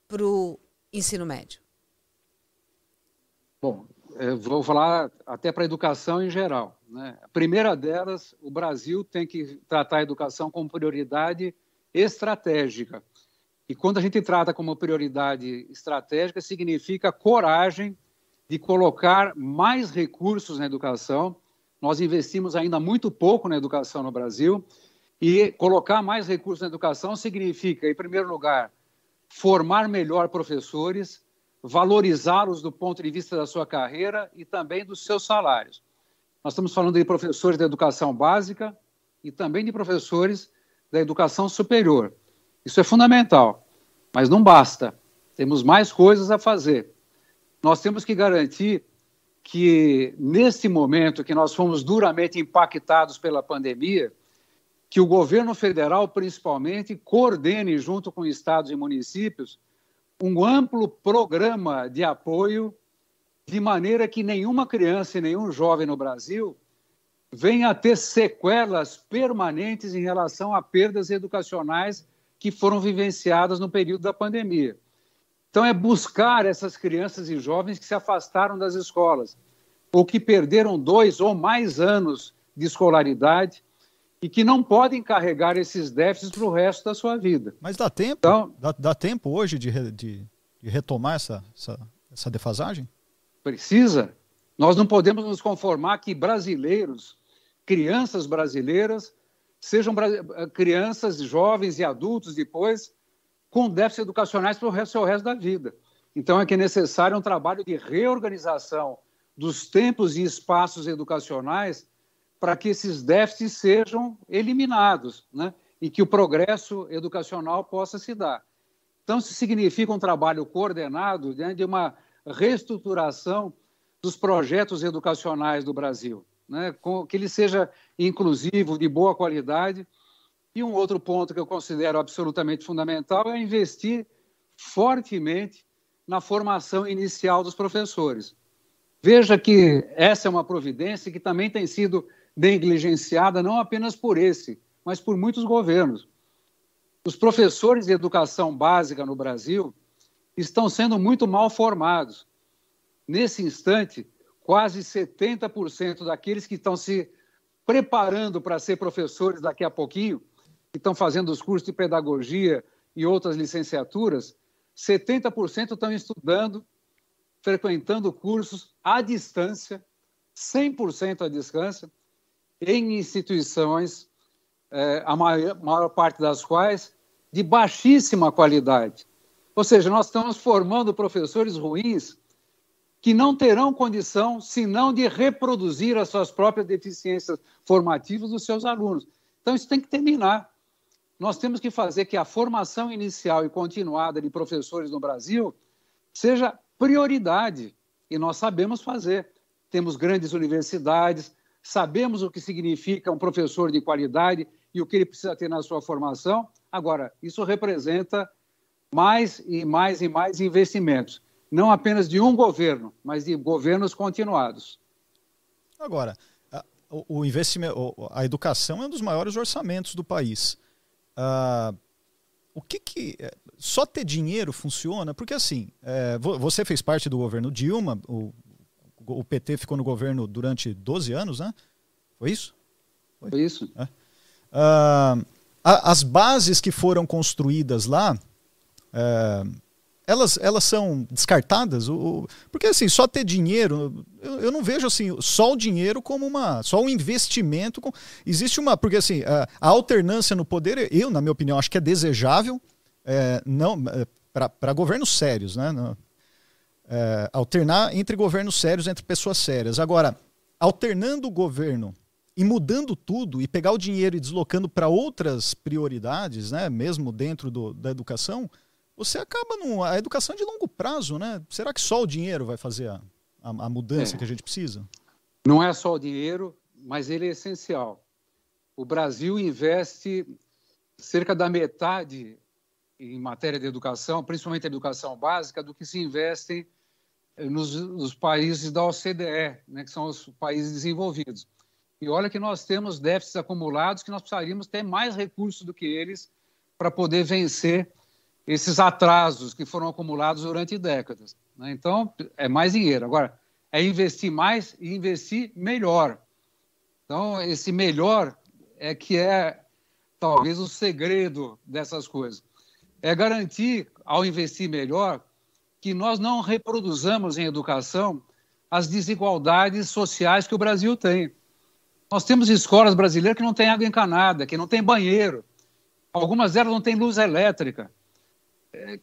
para o ensino médio? Bom, vou falar até para a educação em geral. Né? A primeira delas, o Brasil tem que tratar a educação como prioridade estratégica. E quando a gente trata como prioridade estratégica, significa coragem de colocar mais recursos na educação. Nós investimos ainda muito pouco na educação no Brasil. E colocar mais recursos na educação significa, em primeiro lugar, formar melhor professores, valorizá-los do ponto de vista da sua carreira e também dos seus salários. Nós estamos falando de professores da educação básica e também de professores da educação superior. Isso é fundamental, mas não basta. Temos mais coisas a fazer nós temos que garantir que, nesse momento que nós fomos duramente impactados pela pandemia, que o governo federal, principalmente, coordene, junto com estados e municípios, um amplo programa de apoio, de maneira que nenhuma criança e nenhum jovem no Brasil venha a ter sequelas permanentes em relação a perdas educacionais que foram vivenciadas no período da pandemia. Então, é buscar essas crianças e jovens que se afastaram das escolas, ou que perderam dois ou mais anos de escolaridade e que não podem carregar esses déficits para o resto da sua vida. Mas dá tempo? Então, dá, dá tempo hoje de, de, de retomar essa, essa, essa defasagem? Precisa. Nós não podemos nos conformar que brasileiros, crianças brasileiras, sejam crianças, jovens e adultos depois com déficits educacionais para o resto da vida. Então, é que é necessário um trabalho de reorganização dos tempos e espaços educacionais para que esses déficits sejam eliminados né? e que o progresso educacional possa se dar. Então, isso significa um trabalho coordenado né, de uma reestruturação dos projetos educacionais do Brasil, né, com, que ele seja inclusivo, de boa qualidade. E um outro ponto que eu considero absolutamente fundamental é investir fortemente na formação inicial dos professores. Veja que essa é uma providência que também tem sido negligenciada não apenas por esse, mas por muitos governos. Os professores de educação básica no Brasil estão sendo muito mal formados. Nesse instante, quase 70% daqueles que estão se preparando para ser professores daqui a pouquinho, que estão fazendo os cursos de pedagogia e outras licenciaturas, 70% estão estudando, frequentando cursos à distância, 100% à distância, em instituições, eh, a maior, maior parte das quais de baixíssima qualidade. Ou seja, nós estamos formando professores ruins que não terão condição, senão de reproduzir as suas próprias deficiências formativas dos seus alunos. Então, isso tem que terminar. Nós temos que fazer que a formação inicial e continuada de professores no Brasil seja prioridade, e nós sabemos fazer. Temos grandes universidades, sabemos o que significa um professor de qualidade e o que ele precisa ter na sua formação. Agora, isso representa mais e mais e mais investimentos, não apenas de um governo, mas de governos continuados. Agora, o investimento, a educação é um dos maiores orçamentos do país. Uh, o que que é, só ter dinheiro funciona? Porque assim, é, você fez parte do governo Dilma, o, o PT ficou no governo durante 12 anos, né? Foi isso? Foi, Foi isso. É. Uh, as bases que foram construídas lá, é, elas, elas são descartadas? O, porque assim, só ter dinheiro, eu, eu, não vejo assim, só o dinheiro como uma. só um investimento. Com, existe uma. Porque assim, a, a, alternância no poder, eu, na minha opinião, acho que é desejável é, não é, para governos sérios, né? Não, é, alternar entre governos sérios, entre pessoas sérias. Agora, alternando o governo e mudando tudo e pegar o dinheiro e deslocando para outras prioridades, né, mesmo dentro do, da educação, você acaba num, a educação é de longo prazo, né? Será que só o dinheiro vai fazer a, a, a mudança é. que a gente precisa? Não é só o dinheiro, mas ele é essencial. O Brasil investe cerca da metade em matéria de educação, principalmente a educação básica, do que se investe nos, nos países da OCDE, né, que são os países desenvolvidos. E olha que nós temos déficits acumulados que nós precisaríamos ter mais recursos do que eles para poder vencer esses atrasos que foram acumulados durante décadas. Né? Então, é mais dinheiro. Agora, é investir mais e investir melhor. Então, esse melhor é que é talvez o segredo dessas coisas. É garantir, ao investir melhor, que nós não reproduzamos em educação as desigualdades sociais que o Brasil tem. Nós temos escolas brasileiras que não têm água encanada, que não têm banheiro. Algumas delas não têm luz elétrica.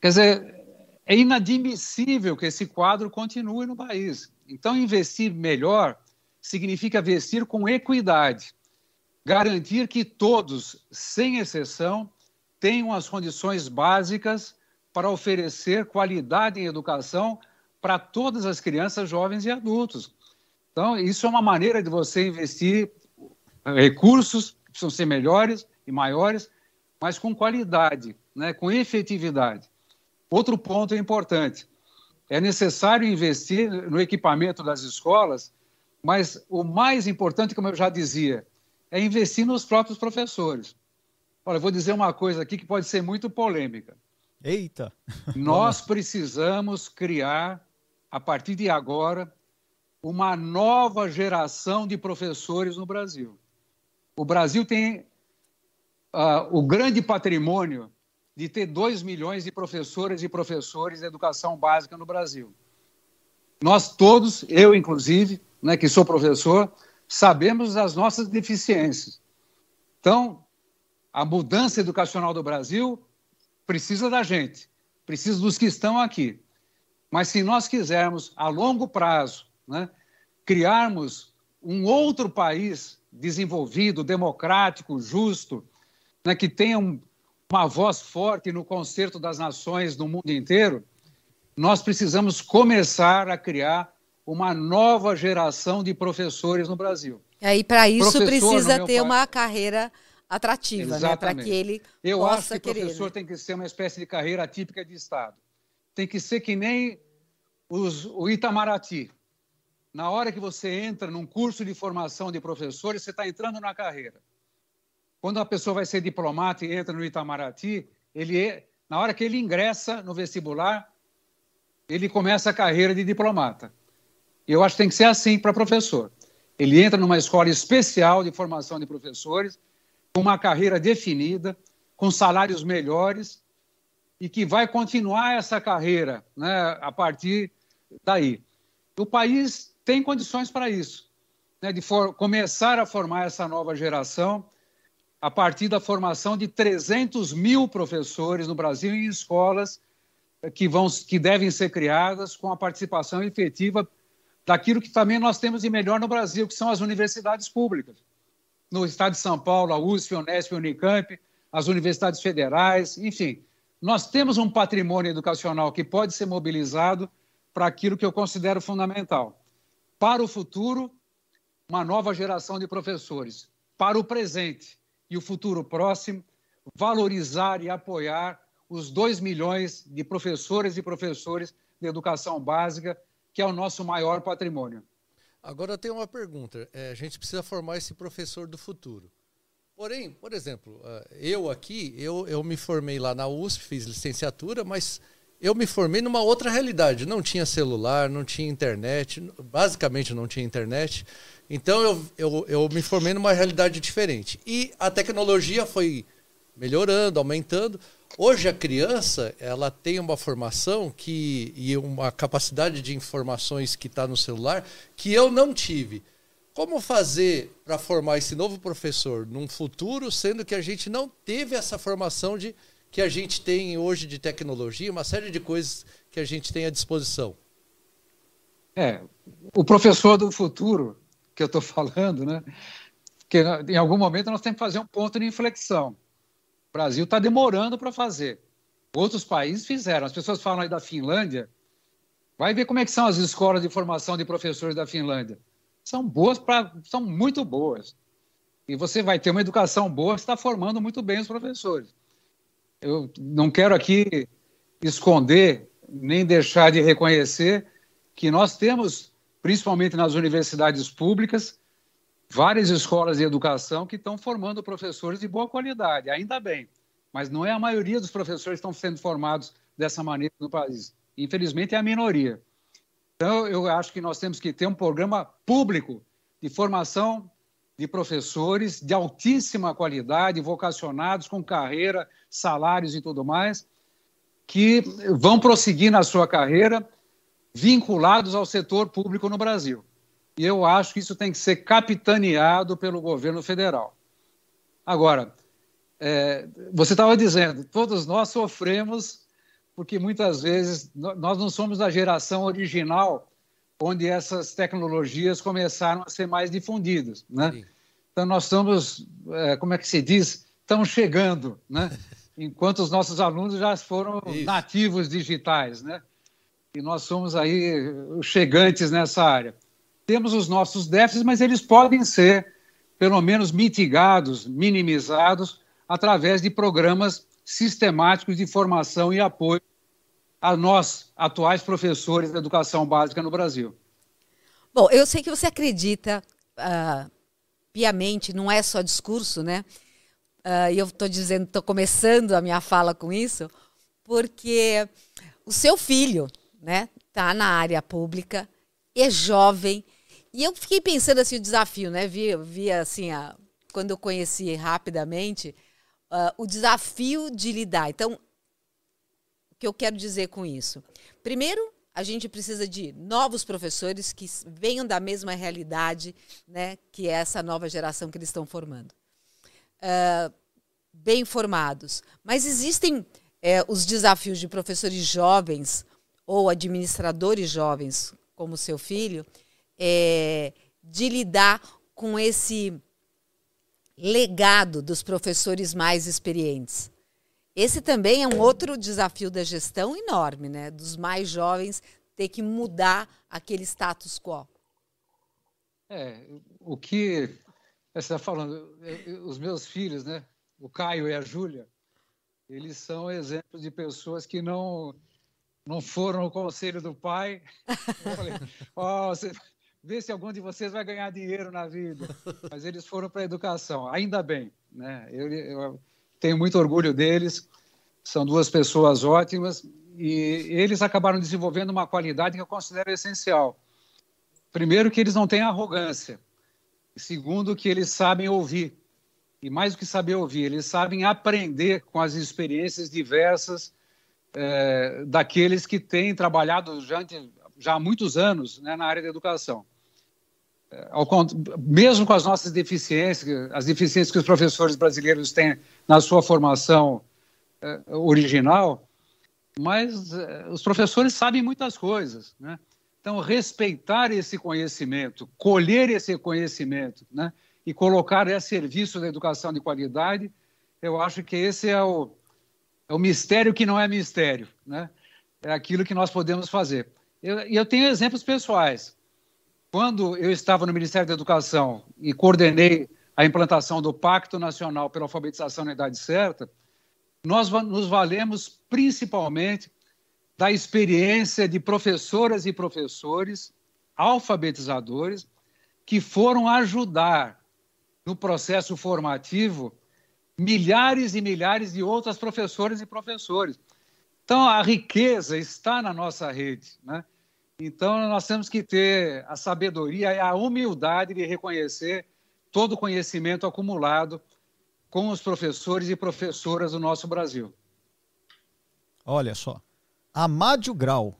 Quer dizer, é inadmissível que esse quadro continue no país. Então, investir melhor significa investir com equidade, garantir que todos, sem exceção, tenham as condições básicas para oferecer qualidade em educação para todas as crianças, jovens e adultos. Então, isso é uma maneira de você investir recursos que precisam ser melhores e maiores, mas com qualidade, né, com efetividade. Outro ponto importante: é necessário investir no equipamento das escolas, mas o mais importante, como eu já dizia, é investir nos próprios professores. Olha, eu vou dizer uma coisa aqui que pode ser muito polêmica. Eita! Nós precisamos criar, a partir de agora, uma nova geração de professores no Brasil. O Brasil tem uh, o grande patrimônio de ter 2 milhões de professoras e professores de educação básica no Brasil. Nós todos, eu inclusive, né, que sou professor, sabemos das nossas deficiências. Então, a mudança educacional do Brasil precisa da gente, precisa dos que estão aqui. Mas se nós quisermos, a longo prazo, né, criarmos um outro país desenvolvido, democrático, justo, né, que tenha um, uma voz forte no concerto das nações no mundo inteiro, nós precisamos começar a criar uma nova geração de professores no Brasil. E aí, para isso, Professor, precisa ter uma carreira atrativa, né? Para que ele Eu possa acho que querer, professor né? tem que ser uma espécie de carreira típica de Estado. Tem que ser que nem os, o Itamaraty. Na hora que você entra num curso de formação de professores, você está entrando na carreira. Quando a pessoa vai ser diplomata e entra no Itamaraty, ele é, na hora que ele ingressa no vestibular, ele começa a carreira de diplomata. Eu acho que tem que ser assim para professor. Ele entra numa escola especial de formação de professores, com uma carreira definida, com salários melhores e que vai continuar essa carreira né, a partir daí. O país tem condições para isso, né, de for, começar a formar essa nova geração a partir da formação de 300 mil professores no Brasil em escolas que, vão, que devem ser criadas com a participação efetiva daquilo que também nós temos de melhor no Brasil, que são as universidades públicas. No estado de São Paulo, a USP, a Unesp, a Unicamp, as universidades federais, enfim. Nós temos um patrimônio educacional que pode ser mobilizado para aquilo que eu considero fundamental. Para o futuro, uma nova geração de professores. Para o presente e o futuro próximo, valorizar e apoiar os 2 milhões de professores e professores de educação básica, que é o nosso maior patrimônio. Agora tem uma pergunta. É, a gente precisa formar esse professor do futuro. Porém, por exemplo, ah, eu aqui, eu, eu me formei lá na USP, fiz licenciatura, mas eu me formei numa outra realidade. Não tinha celular, não tinha internet, basicamente não tinha internet. Então eu, eu, eu me formei numa realidade diferente. E a tecnologia foi melhorando, aumentando. Hoje a criança ela tem uma formação que e uma capacidade de informações que está no celular que eu não tive. Como fazer para formar esse novo professor num futuro, sendo que a gente não teve essa formação de que a gente tem hoje de tecnologia, uma série de coisas que a gente tem à disposição? É, o professor do futuro que eu estou falando, né? Que em algum momento nós temos que fazer um ponto de inflexão. O Brasil está demorando para fazer. Outros países fizeram. As pessoas falam aí da Finlândia. Vai ver como é que são as escolas de formação de professores da Finlândia. São boas, pra, são muito boas. E você vai ter uma educação boa, está formando muito bem os professores. Eu não quero aqui esconder nem deixar de reconhecer que nós temos, principalmente nas universidades públicas, várias escolas de educação que estão formando professores de boa qualidade, ainda bem. Mas não é a maioria dos professores que estão sendo formados dessa maneira no país. Infelizmente, é a minoria. Então, eu acho que nós temos que ter um programa público de formação de professores de altíssima qualidade, vocacionados, com carreira, salários e tudo mais, que vão prosseguir na sua carreira vinculados ao setor público no Brasil. E eu acho que isso tem que ser capitaneado pelo governo federal. Agora, é, você estava dizendo, todos nós sofremos porque muitas vezes nós não somos da geração original onde essas tecnologias começaram a ser mais difundidas, né? Então nós estamos, é, como é que se diz, estamos chegando, né? Enquanto os nossos alunos já foram Isso. nativos digitais, né? E nós somos aí os chegantes nessa área temos os nossos déficits, mas eles podem ser, pelo menos, mitigados, minimizados, através de programas sistemáticos de formação e apoio a nós, atuais professores da educação básica no Brasil. Bom, eu sei que você acredita uh, piamente, não é só discurso, né? Uh, e eu estou dizendo, estou começando a minha fala com isso, porque o seu filho, né, está na área pública, é jovem, e eu fiquei pensando assim, o desafio, né? Vi, vi assim, a, quando eu conheci rapidamente, uh, o desafio de lidar. Então, que eu quero dizer com isso? Primeiro, a gente precisa de novos professores que venham da mesma realidade, né? Que é essa nova geração que eles estão formando. Uh, bem formados. Mas existem é, os desafios de professores jovens ou administradores jovens, como seu filho, é, de lidar com esse legado dos professores mais experientes. Esse também é um outro desafio da gestão enorme, né? Dos mais jovens ter que mudar aquele status quo. É, o que você está falando, os meus filhos, né? O Caio e a Júlia, eles são exemplos de pessoas que não não foram no conselho do pai. Eu falei, oh, você, vê se algum de vocês vai ganhar dinheiro na vida. Mas eles foram para a educação, ainda bem, né? Eu, eu tenho muito orgulho deles. São duas pessoas ótimas e eles acabaram desenvolvendo uma qualidade que eu considero essencial. Primeiro, que eles não têm arrogância. Segundo, que eles sabem ouvir. E mais do que saber ouvir, eles sabem aprender com as experiências diversas é, daqueles que têm trabalhado já, já há muitos anos né, na área da educação. É, ao, mesmo com as nossas deficiências, as deficiências que os professores brasileiros têm na sua formação é, original, mas é, os professores sabem muitas coisas, né? Então, respeitar esse conhecimento, colher esse conhecimento, né? E colocar a serviço da educação de qualidade, eu acho que esse é o, é o mistério que não é mistério, né? É aquilo que nós podemos fazer. E eu, eu tenho exemplos pessoais. Quando eu estava no Ministério da Educação e coordenei a implantação do Pacto Nacional pela Alfabetização na Idade Certa, nós nos valemos principalmente da experiência de professoras e professores alfabetizadores que foram ajudar no processo formativo milhares e milhares de outras professoras e professores. Então, a riqueza está na nossa rede. Né? Então, nós temos que ter a sabedoria e a humildade de reconhecer todo o conhecimento acumulado com os professores e professoras do nosso Brasil. Olha só. Amádio Grau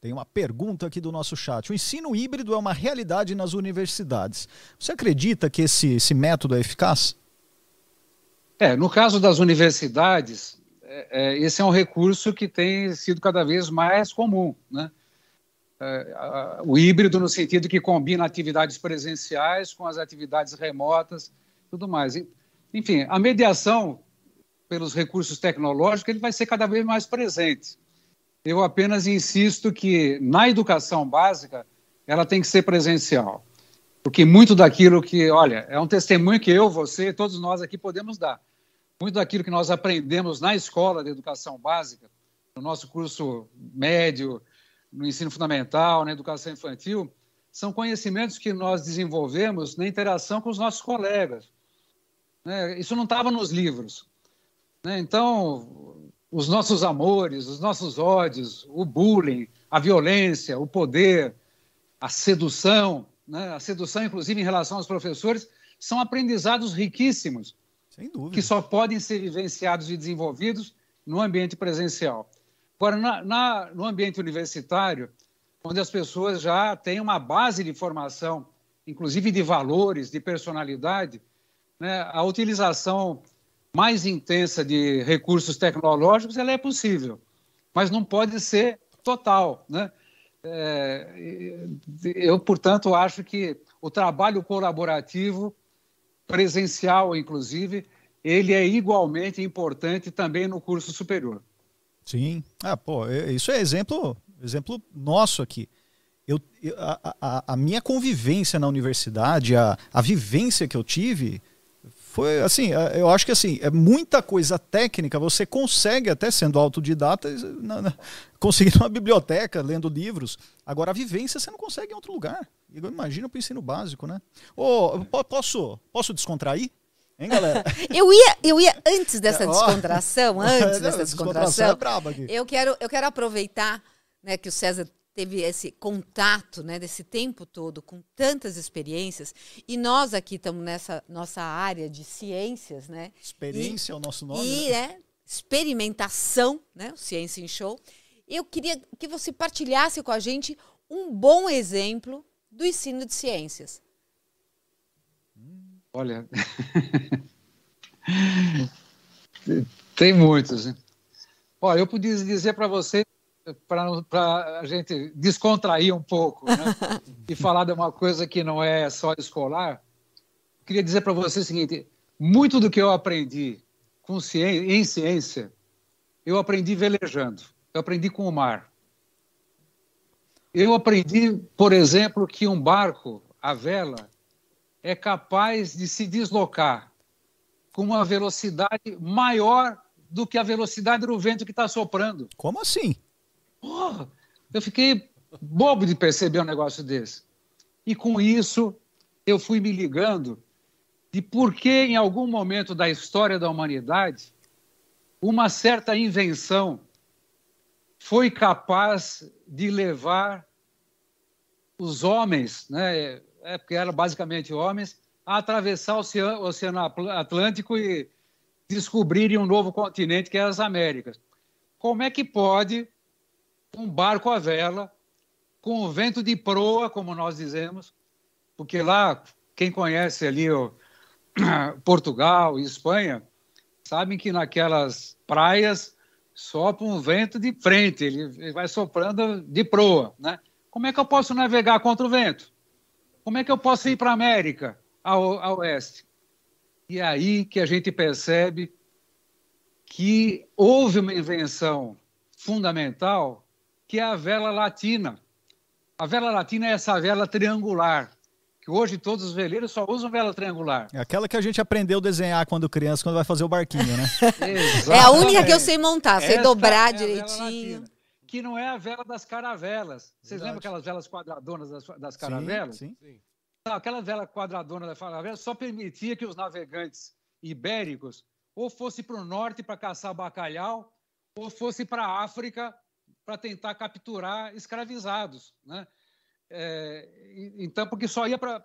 tem uma pergunta aqui do nosso chat. O ensino híbrido é uma realidade nas universidades. Você acredita que esse, esse método é eficaz? É, no caso das universidades, é, é, esse é um recurso que tem sido cada vez mais comum, né? A, o híbrido no sentido que combina atividades presenciais com as atividades remotas, tudo mais. Enfim, a mediação pelos recursos tecnológicos ele vai ser cada vez mais presente. Eu apenas insisto que na educação básica ela tem que ser presencial, porque muito daquilo que, olha, é um testemunho que eu, você, todos nós aqui podemos dar muito daquilo que nós aprendemos na escola de educação básica, no nosso curso médio, no ensino fundamental, na educação infantil, são conhecimentos que nós desenvolvemos na interação com os nossos colegas. Né? Isso não estava nos livros. Né? Então, os nossos amores, os nossos ódios, o bullying, a violência, o poder, a sedução, né? a sedução, inclusive, em relação aos professores, são aprendizados riquíssimos sem dúvida. Que só podem ser vivenciados e desenvolvidos no ambiente presencial. Agora, na, na, no ambiente universitário, onde as pessoas já têm uma base de formação, inclusive de valores, de personalidade, né, a utilização mais intensa de recursos tecnológicos ela é possível, mas não pode ser total. Né? É, eu, portanto, acho que o trabalho colaborativo presencial, inclusive, ele é igualmente importante também no curso superior. Sim. Ah, pô, isso é exemplo, exemplo nosso aqui. Eu, a, a, a minha convivência na universidade, a, a vivência que eu tive, foi assim, eu acho que assim, é muita coisa técnica, você consegue até sendo autodidata, na, na, biblioteca, lendo livros. Agora a vivência você não consegue em outro lugar. Imagina para o ensino básico, né? Oh, posso, posso descontrair? Hein, galera? eu ia, eu ia antes dessa descontração, antes dessa descontração, é eu quero, eu quero aproveitar, né, que o César teve esse contato, né, desse tempo todo com tantas experiências e nós aqui estamos nessa nossa área de ciências, né? Experiência e, é o nosso nome. E né? é experimentação, né? O Ciência em Show. Eu queria que você partilhasse com a gente um bom exemplo do ensino de ciências? Olha, tem muitos. Né? Olha, eu podia dizer para você, para a gente descontrair um pouco, né? e falar de uma coisa que não é só escolar, queria dizer para você o seguinte: muito do que eu aprendi com ciência, em ciência, eu aprendi velejando, eu aprendi com o mar. Eu aprendi, por exemplo, que um barco, a vela, é capaz de se deslocar com uma velocidade maior do que a velocidade do vento que está soprando. Como assim? Porra, eu fiquei bobo de perceber um negócio desse. E com isso, eu fui me ligando de por que, em algum momento da história da humanidade, uma certa invenção foi capaz de levar os homens, né, é porque eram basicamente homens, a atravessar o Oceano, Oceano Atlântico e descobrirem um novo continente, que é as Américas. Como é que pode um barco à vela, com o vento de proa, como nós dizemos, porque lá, quem conhece ali o Portugal e Espanha, sabem que naquelas praias sopra um vento de frente, ele vai soprando de proa, né? Como é que eu posso navegar contra o vento? Como é que eu posso ir para a América, ao, ao oeste? E é aí que a gente percebe que houve uma invenção fundamental, que é a vela latina. A vela latina é essa vela triangular, que hoje todos os veleiros só usam vela triangular. É aquela que a gente aprendeu a desenhar quando criança, quando vai fazer o barquinho, né? é a única que eu sei montar, sei dobrar é direitinho. Que não é a vela das caravelas. Vocês Verdade. lembram aquelas velas quadradonas das, das caravelas? Sim, sim. Não, aquela vela quadradona da caravela só permitia que os navegantes ibéricos ou fosse para o norte para caçar bacalhau, ou fosse para a África para tentar capturar escravizados. Né? É, então, porque só ia para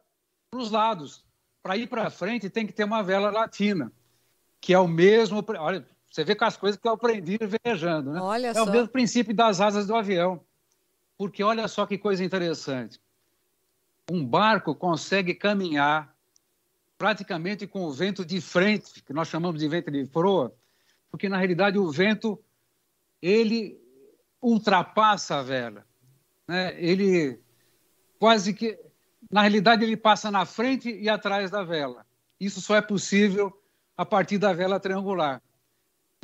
os lados. Para ir para frente tem que ter uma vela latina, que é o mesmo. Olha, você vê com as coisas que eu aprendi viajando, né? Olha é só. o mesmo princípio das asas do avião. Porque olha só que coisa interessante. Um barco consegue caminhar praticamente com o vento de frente, que nós chamamos de vento de proa, porque na realidade o vento ele ultrapassa a vela, né? Ele quase que, na realidade, ele passa na frente e atrás da vela. Isso só é possível a partir da vela triangular.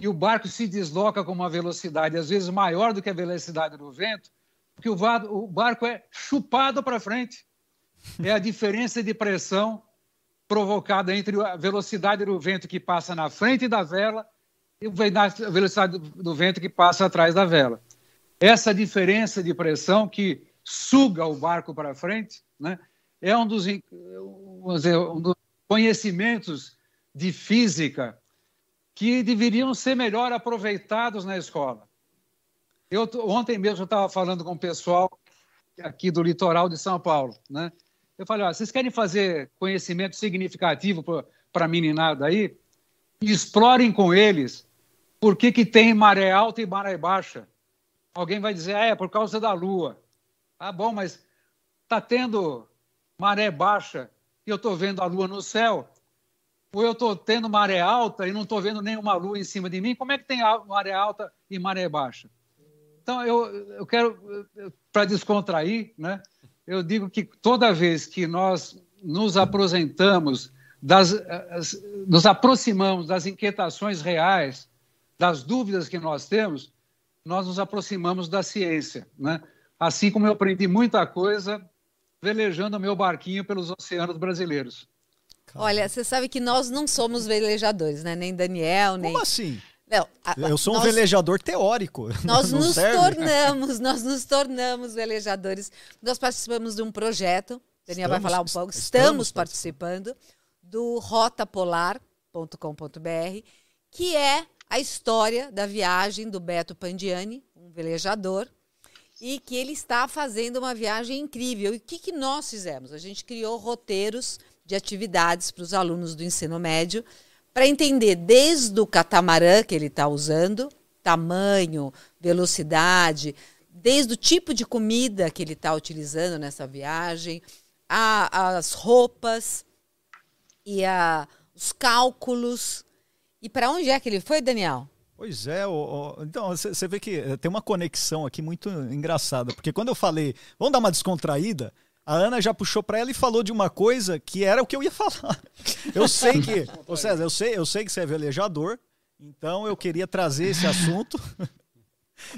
E o barco se desloca com uma velocidade às vezes maior do que a velocidade do vento, porque o barco é chupado para frente. É a diferença de pressão provocada entre a velocidade do vento que passa na frente da vela e a velocidade do vento que passa atrás da vela. Essa diferença de pressão que suga o barco para frente, né, é um dos, um dos conhecimentos de física que deveriam ser melhor aproveitados na escola. Eu, ontem mesmo eu estava falando com o pessoal aqui do litoral de São Paulo, né? Eu falei, ó, vocês querem fazer conhecimento significativo para a meninada aí? Explorem com eles por que, que tem maré alta e maré baixa. Alguém vai dizer, ah, é por causa da Lua. Ah, bom, mas está tendo maré baixa e eu estou vendo a lua no céu, ou eu estou tendo maré alta e não estou vendo nenhuma lua em cima de mim, como é que tem maré alta e maré baixa? Então, eu, eu quero, para descontrair, né, eu digo que toda vez que nós nos apresentamos, das, nos aproximamos das inquietações reais, das dúvidas que nós temos, nós nos aproximamos da ciência, né? assim como eu aprendi muita coisa velejando meu barquinho pelos oceanos brasileiros. Olha, você sabe que nós não somos velejadores, né? Nem Daniel, nem. Como assim? Não, a, eu sou um nós, velejador teórico. Nós nos serve. tornamos, nós nos tornamos velejadores. Nós participamos de um projeto. Daniel estamos, vai falar um pouco. Estamos, estamos participando do rotapolar.com.br, que é a história da viagem do Beto Pandiani, um velejador e que ele está fazendo uma viagem incrível. E o que, que nós fizemos? A gente criou roteiros de atividades para os alunos do ensino médio para entender desde o catamarã que ele está usando, tamanho, velocidade, desde o tipo de comida que ele está utilizando nessa viagem, a, as roupas e a, os cálculos. E para onde é que ele foi, Daniel? Pois é, o, o, então você vê que tem uma conexão aqui muito engraçada, porque quando eu falei, vamos dar uma descontraída, a Ana já puxou para ela e falou de uma coisa que era o que eu ia falar. Eu sei que, ô eu sei, eu sei que você é velejador, então eu queria trazer esse assunto.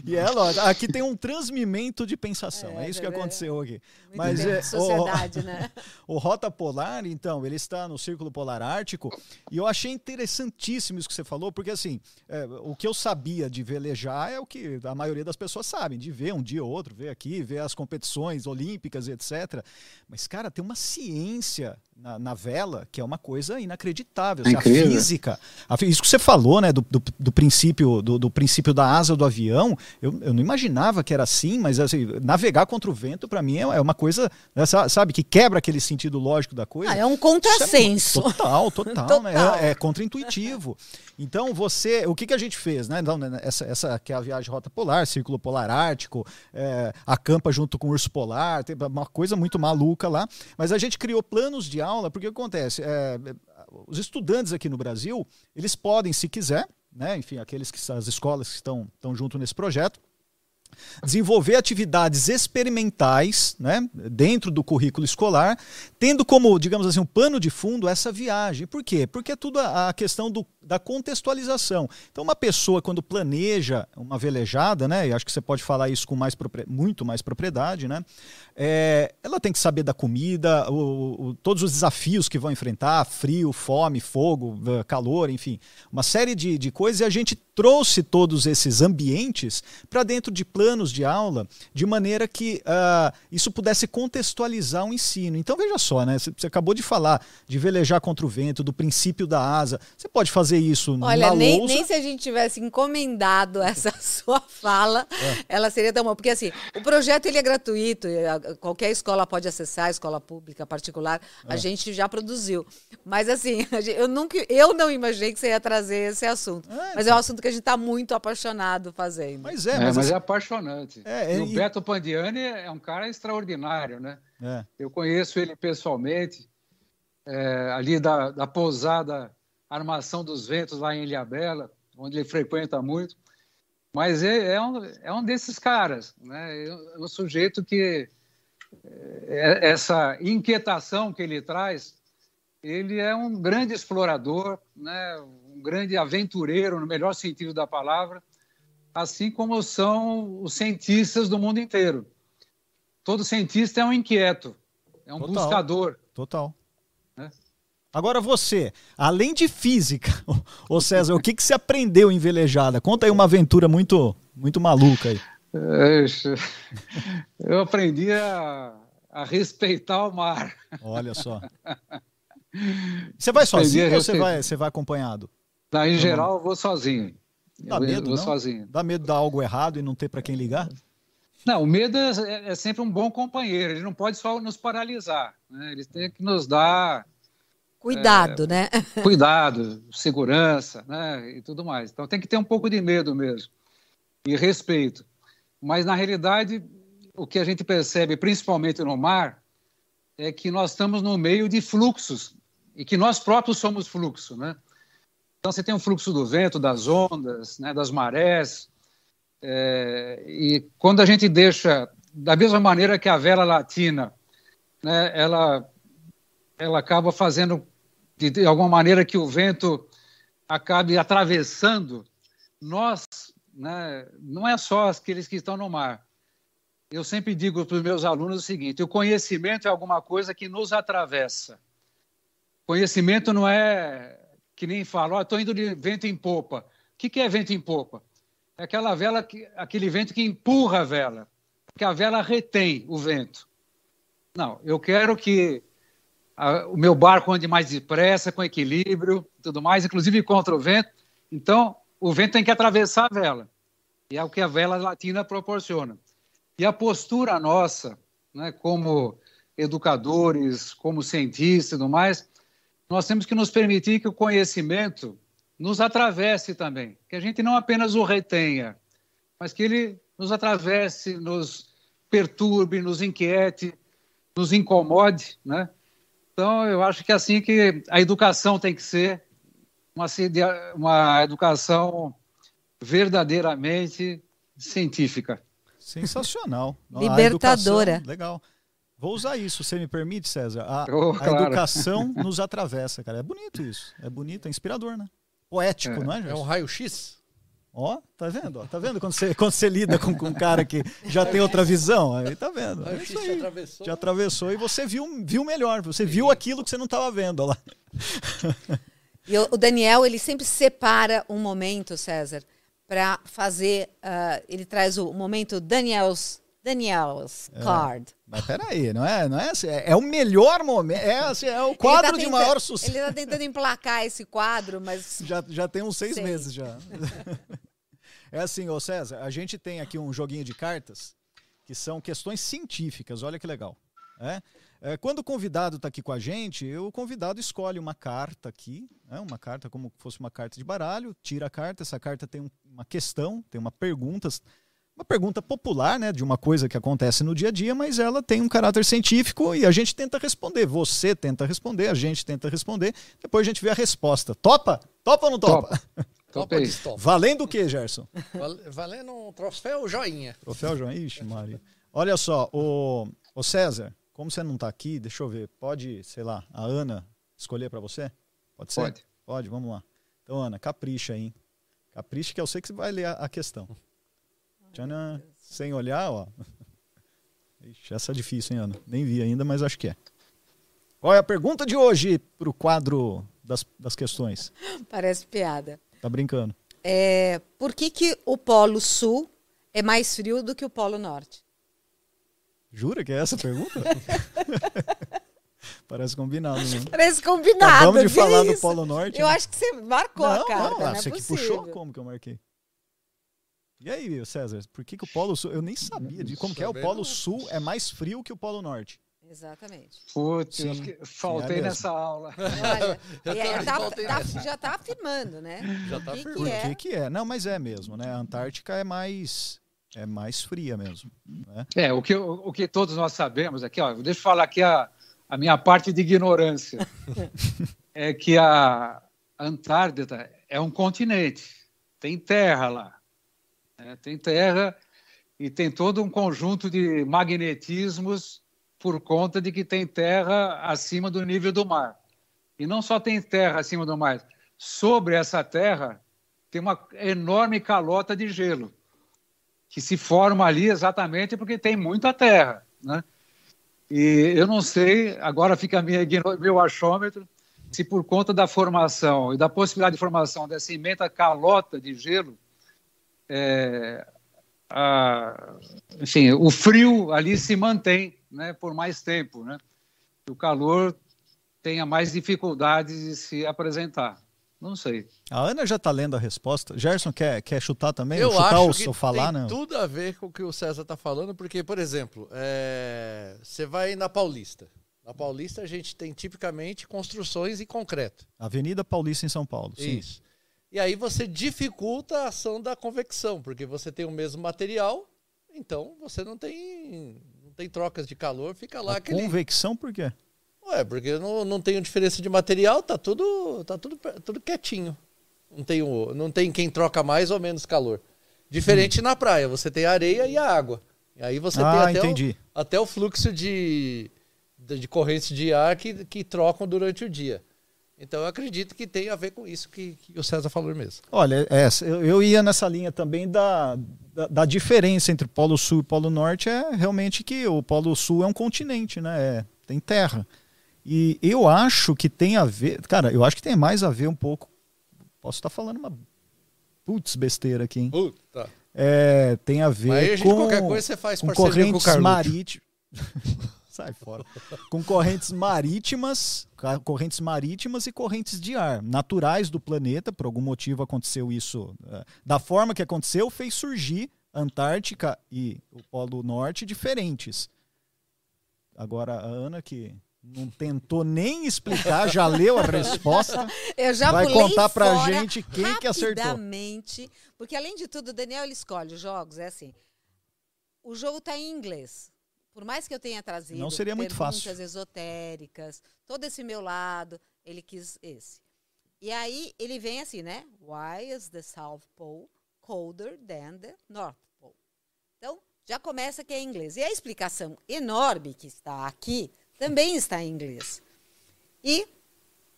E ela, ó, aqui tem um transmimento de pensação. É, é isso que aconteceu aqui. Muito Mas é sociedade, o, né? O Rota Polar, então, ele está no Círculo Polar Ártico. E eu achei interessantíssimo isso que você falou, porque assim, é, o que eu sabia de velejar é o que a maioria das pessoas sabem, de ver um dia ou outro, ver aqui, ver as competições olímpicas, etc. Mas, cara, tem uma ciência na, na, vela, que é uma coisa inacreditável. É assim, a física, a, isso que você falou, né, do, do, do princípio do, do, princípio da asa do avião, eu, eu não imaginava que era assim, mas assim, navegar contra o vento, para mim, é, é, uma coisa, né, sabe, que quebra aquele sentido lógico da coisa. Ah, é um contrassenso. É total, total, total. Né, é, é contra-intuitivo. Então, você, o que, que a gente fez, né? Então, né, essa, essa que é a viagem rota polar, círculo polar ártico, é, acampa junto com o urso polar, tem uma coisa muito maluca lá, mas a gente criou planos de aula, porque acontece? É, os estudantes aqui no Brasil, eles podem, se quiser, né, enfim, aqueles que as escolas que estão, estão junto nesse projeto, desenvolver atividades experimentais né, dentro do currículo escolar, tendo como, digamos assim, um pano de fundo essa viagem. Por quê? Porque é tudo a, questão do, da contextualização. Então, uma pessoa, quando planeja uma velejada, né, e acho que você pode falar isso com mais, muito mais propriedade, né, é, ela tem que saber da comida, o, o, todos os desafios que vão enfrentar, frio, fome, fogo, calor, enfim, uma série de, de coisas, e a gente trouxe todos esses ambientes para dentro de planos de aula, de maneira que uh, isso pudesse contextualizar o ensino. Então, veja só, né, você acabou de falar de velejar contra o vento, do princípio da asa, você pode fazer isso Olha, na nem, lousa... nem se a gente tivesse encomendado essa sua fala, é. ela seria tão boa, porque assim, o projeto ele é gratuito, qualquer escola pode acessar, escola pública, particular, é. a gente já produziu. Mas assim, eu nunca, eu não imaginei que você ia trazer esse assunto. É, mas é um assunto que a gente está muito apaixonado fazendo. Mas é, é mas, mas é apaixonante. É, o Beto Pandiani é um cara extraordinário, né? É. Eu conheço ele pessoalmente, é, ali da, da pousada Armação dos Ventos, lá em Ilhabela, onde ele frequenta muito. Mas é, é, um, é um desses caras, né? É um sujeito que é, essa inquietação que ele traz, ele é um grande explorador, né? Grande aventureiro, no melhor sentido da palavra, assim como são os cientistas do mundo inteiro. Todo cientista é um inquieto, é um Total. buscador. Total. Né? Agora você, além de física, ô César, o que, que você aprendeu em velejada? Conta aí uma aventura muito, muito maluca aí. Eu aprendi a, a respeitar o mar. Olha só. Você vai sozinho ou você vai, você vai acompanhado? Não, em geral, eu vou sozinho. Dá eu medo, vou não? sozinho. Dá medo de dar algo errado e não ter para quem ligar? Não, o medo é, é, sempre um bom companheiro. Ele não pode só nos paralisar. Né? Ele tem que nos dar cuidado, é, né? Cuidado, segurança, né? E tudo mais. Então tem que ter um pouco de medo mesmo e respeito. Mas, na realidade, o que a gente percebe, principalmente no mar, é que nós estamos no meio de fluxos e que nós próprios somos fluxo, né? Então, você tem um fluxo do vento, das ondas, né, das marés, é, e quando a gente deixa, da mesma maneira que a vela latina, né, ela, ela acaba fazendo, de, de alguma maneira, que o vento acabe atravessando, nós né, não é só aqueles que estão no mar. Eu sempre digo para os meus alunos o seguinte: o conhecimento é alguma coisa que nos atravessa. Conhecimento não é que nem fala, oh, estou indo de vento em popa. O que, que é vento em popa? É aquela vela, que, aquele vento que empurra a vela, que a vela retém o vento. Não, eu quero que a, o meu barco ande mais depressa, com equilíbrio, tudo mais, inclusive contra o vento. Então, o vento tem que atravessar a vela. E é o que a vela latina proporciona. E a postura nossa, né, como educadores, como cientistas e tudo mais, nós temos que nos permitir que o conhecimento nos atravesse também, que a gente não apenas o retenha, mas que ele nos atravesse, nos perturbe, nos inquiete, nos incomode, né? Então, eu acho que é assim que a educação tem que ser, uma, uma educação verdadeiramente científica. Sensacional. Libertadora. legal. Vou usar isso, você me permite, César? A, Oh, a claro. educação nos atravessa, cara. É bonito isso. É bonito, é inspirador, né? Poético, É. não é, É Gerson? um raio-x? Ó, tá vendo? ó? Tá vendo quando você, quando você lida com, com um cara que já tem outra visão? Aí tá vendo. É isso te aí. atravessou. Te atravessou e você viu, viu melhor. Você viu aquilo que você não estava vendo ó lá. E o Daniel, ele sempre separa um momento, César, para fazer. ah, ele traz o momento Daniel's, Daniel's card. Mas peraí, não é, não é assim, é, é o melhor momento, é, assim, é o quadro Ele tá de maior sucesso. Ele está tentando emplacar esse quadro, mas Já, já tem uns seis Sei. meses já. é assim, ô César, a gente tem aqui um joguinho de cartas que são questões científicas, olha que legal. É? É, quando o convidado está aqui com a gente, o convidado escolhe uma carta aqui, né, uma carta como se fosse uma carta de baralho, tira a carta, essa carta tem um- uma questão, tem uma pergunta, uma pergunta popular, né, de uma coisa que acontece no dia a dia, mas ela tem um caráter científico e a gente tenta responder. Você tenta responder, a gente tenta responder, depois a gente vê a resposta. Topa? Topa ou não topa? Topa stop. Valendo o que, Gerson? Val- Valendo um troféu joinha. Troféu João? Ixi, Maria. Olha só, o, o César, como você não está aqui, deixa eu ver, pode, sei lá, a Ana escolher para você? Pode ser? Pode. Pode, vamos lá. Então, Ana, capricha aí, hein? Capricha que eu sei que você vai ler a, a questão. Tchanã, sem olhar, ó. Ixi, essa é difícil, hein, Ana? Nem vi ainda, mas acho que é. Qual é a pergunta de hoje para o quadro das, das questões? parece piada. Tá brincando? É, por que, que o Polo Sul é mais frio do que o Polo Norte? Jura que é essa a pergunta? Parece combinado, né? Parece combinado. Acabamos de falar do isso? Polo Norte. Eu né? acho que você marcou a carta. não, Não, é você que puxou, como que eu marquei? E aí, César, por que, que o Polo Sul. Eu nem sabia de como que é. O Polo. Sul é mais frio que o Polo Norte. Exatamente. Putz, faltei é nessa aula. Olha, e é, também tá- tá- já está afirmando, né? Já tá O que que afirmando. Por é? que, que é? Não, mas é mesmo, né? A Antártica é mais. É mais fria mesmo. Né? É, o que, o que todos nós sabemos aqui, ó, deixa eu falar aqui a, a minha parte de ignorância. é que a Antártida é um continente, tem terra lá. Né? Tem terra e tem todo um conjunto de magnetismos por conta de que tem terra acima do nível do mar. E não só tem terra acima do mar, sobre essa terra tem uma enorme calota de gelo que se forma ali exatamente porque tem muita terra, né? E eu não sei, agora fica minha, meu achômetro, se por conta da formação e da possibilidade de formação dessa imensa calota de gelo, é, a- enfim, o frio ali se mantém né, por mais tempo, né? E o calor tenha mais dificuldades de se apresentar. Não sei. A Ana já tá lendo a resposta. Gerson, quer, quer chutar também? Eu chutar acho ou, que ou falar, tem não? tudo a ver com o que o César está falando, porque, por exemplo, é, você vai na Paulista. Na Paulista a gente tem tipicamente construções em concreto. Avenida Paulista em São Paulo. Sim. Isso. E aí você dificulta a ação da convecção, porque você tem o mesmo material, então você não tem, não tem trocas de calor, fica lá A aquele. convecção por quê? Ué, porque não, não tenho diferença de material, tá tudo, tá tudo, tudo quietinho. Não tem, o- não tem quem troca mais ou menos calor. Diferente na praia, você tem a areia e a água. E aí você ah, tem até o, até o fluxo de, de, de correntes de ar que, que trocam durante o dia. Então eu acredito que tem a ver com isso que, que o César falou mesmo. Olha, é, eu, ia nessa linha também da, da, da diferença entre Polo Sul e Polo Norte é realmente que o Polo Sul é um continente, né? É, tem terra. E eu acho que tem a ver. Cara, eu acho que tem mais a ver um pouco. Posso estar falando uma putz besteira aqui, hein? Puta. É, tem a ver Mas aí a gente, com, qualquer coisa você faz com correntes marítimas. Sai fora. Com correntes marítimas, correntes marítimas e correntes de ar, naturais do planeta, por algum motivo aconteceu isso. eh, Da forma que aconteceu, fez surgir Antártica e o Polo Norte diferentes. Agora, a Ana, que não tentou nem explicar, já leu a resposta. Eu já Vai contar pra gente quem que acertou. Porque além de tudo, o Daniel ele escolhe os jogos, é assim. O jogo está em inglês. Por mais que eu tenha trazido Não seria muito fácil. esotéricas, todo esse meu lado, ele quis esse. E aí ele vem assim, né? Why is the South Pole colder than the North Pole. Então, já começa que é em inglês. E a explicação enorme que está aqui também está em inglês. E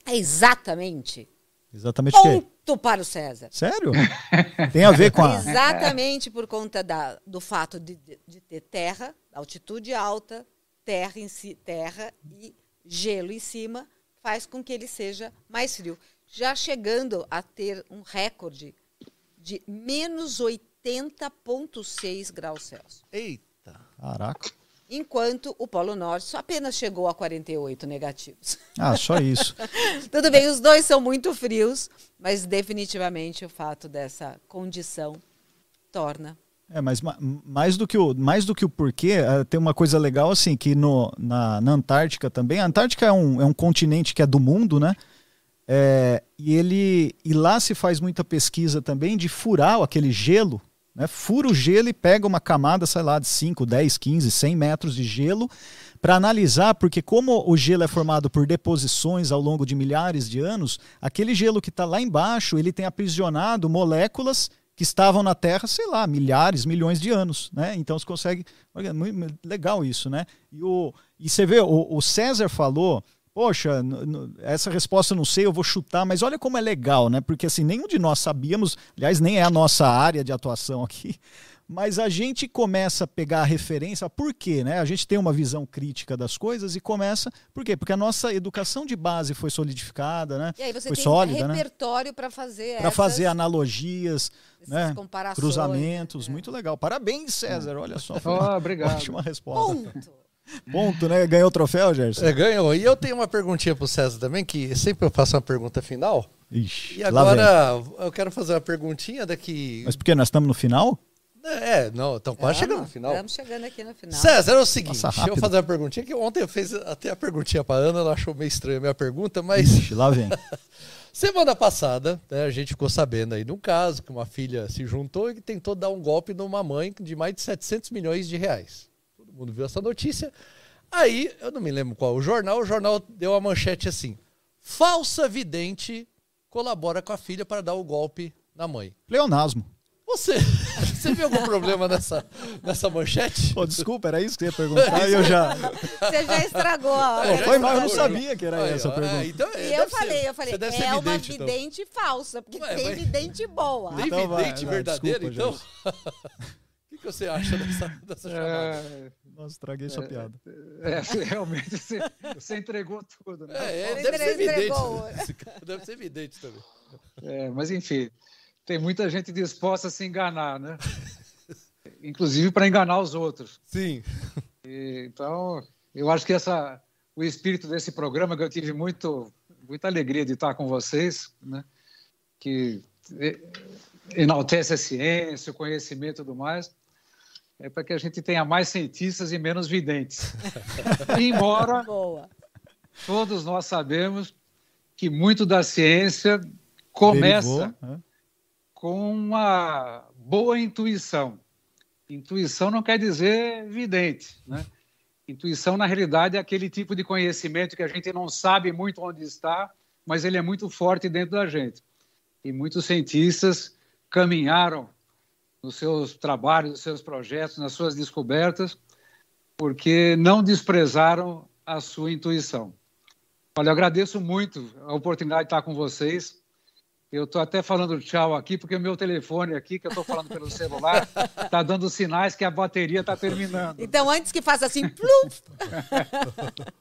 é exatamente Exatamente o quê? Ponto para o César. Sério? Tem a ver com a. Exatamente por conta da, do fato de, de- de ter terra, altitude alta, terra, em si, terra e gelo em cima, faz com que ele seja mais frio. Já chegando a ter um recorde de menos 80,6 graus Celsius. Eita. Caraca. Enquanto o Polo Norte só apenas chegou a 48 negativos. Ah, só isso. Tudo bem, os dois são muito frios, mas definitivamente o fato dessa condição torna É, mas ma- mais do que o, mais do que o porquê, eh, tem uma coisa legal assim, que no, na, na Antártica também, a Antártica é um, é um continente que é do mundo, né? É, e ele e lá se faz muita pesquisa também de furar aquele gelo, né? Fura o gelo e pega uma camada, sei lá, de 5, 10, 15, 100 metros de gelo para analisar, porque como o gelo é formado por deposições ao longo de milhares de anos, aquele gelo que está lá embaixo, ele tem aprisionado moléculas que estavam na Terra, sei lá, milhares, milhões de anos, né? Então você consegue, legal isso, né? E, o, e você vê, o César falou, poxa, essa resposta eu não sei, eu vou chutar, mas olha como é legal, né? Porque assim, nenhum de nós sabíamos, aliás, nem é a nossa área de atuação aqui, mas a gente começa a pegar a referência, por quê, né? A gente tem uma visão crítica das coisas e começa, por quê? Porque a nossa educação de base foi solidificada, né? E aí você foi tem sólida, né? repertório para fazer Para fazer analogias, né? comparações. cruzamentos, É. muito legal. Parabéns, César, olha só. foi Oh, uma obrigado. Ótima resposta. Ponto. Ponto, né? Ganhou o troféu, Gerson? É, ganhou. E eu tenho uma perguntinha pro César também, que sempre eu faço uma pergunta final. Ixi, E agora eu quero fazer uma perguntinha daqui. Mas porque nós estamos no final? É, não, estão quase chegando no final. Estamos chegando aqui no final. César, é o seguinte, Nossa, deixa eu fazer uma perguntinha, que ontem eu fiz até a perguntinha pra Ana, ela achou meio estranha a minha pergunta, mas Ixi, lá vem. semana passada, né, a gente ficou sabendo aí de um caso que uma filha se juntou e tentou dar um golpe numa mãe de mais de 700 milhões de reais. Todo mundo viu essa notícia. Aí, eu não me lembro qual o jornal, o jornal deu a manchete assim: falsa vidente colabora com a filha para dar o golpe na mãe. Pleonasmo. Você, você viu algum problema nessa, nessa manchete? Pô, desculpa, era isso que você ia perguntar e eu já. Você já estragou a hora. É, Foi mal, eu não sabia que era Aí, essa a ó, pergunta. é, então, é, E eu deve ser- falei, eu falei, é uma vidente, então. falsa, porque Ué, tem mas- vidente boa. Tem Então vai, vidente vai, desculpa, então? O que, que você acha dessa, dessa chamada? É, Nossa, estraguei sua piada. é, realmente você, você entregou tudo, né? É, é, Ele deve ser vidente. entregou. Esse cara deve ser vidente também. É, mas enfim, tem muita gente disposta a se enganar, né? Inclusive para enganar os outros. Sim. E, então, eu acho que essa, o espírito desse programa que eu tive muito, muita alegria de estar com vocês, né? Que eh, enaltece a ciência, o conhecimento e tudo mais, é para que a gente tenha mais cientistas e menos videntes. Embora Boa. todos nós sabemos que muito da ciência começa Derivou, né? com uma boa intuição. Intuição não quer dizer vidente, né? Intuição, na realidade, é aquele tipo de conhecimento que a gente não sabe muito onde está, mas ele é muito forte dentro da gente. E muitos cientistas caminharam nos seus trabalhos, nos seus projetos, nas suas descobertas, porque não desprezaram a sua intuição. Olha, eu agradeço muito a oportunidade de estar com vocês. Eu estou até falando tchau aqui, porque o meu telefone aqui, que eu estou falando pelo celular, está dando sinais que a bateria está terminando. Então, antes que faça assim, pluf.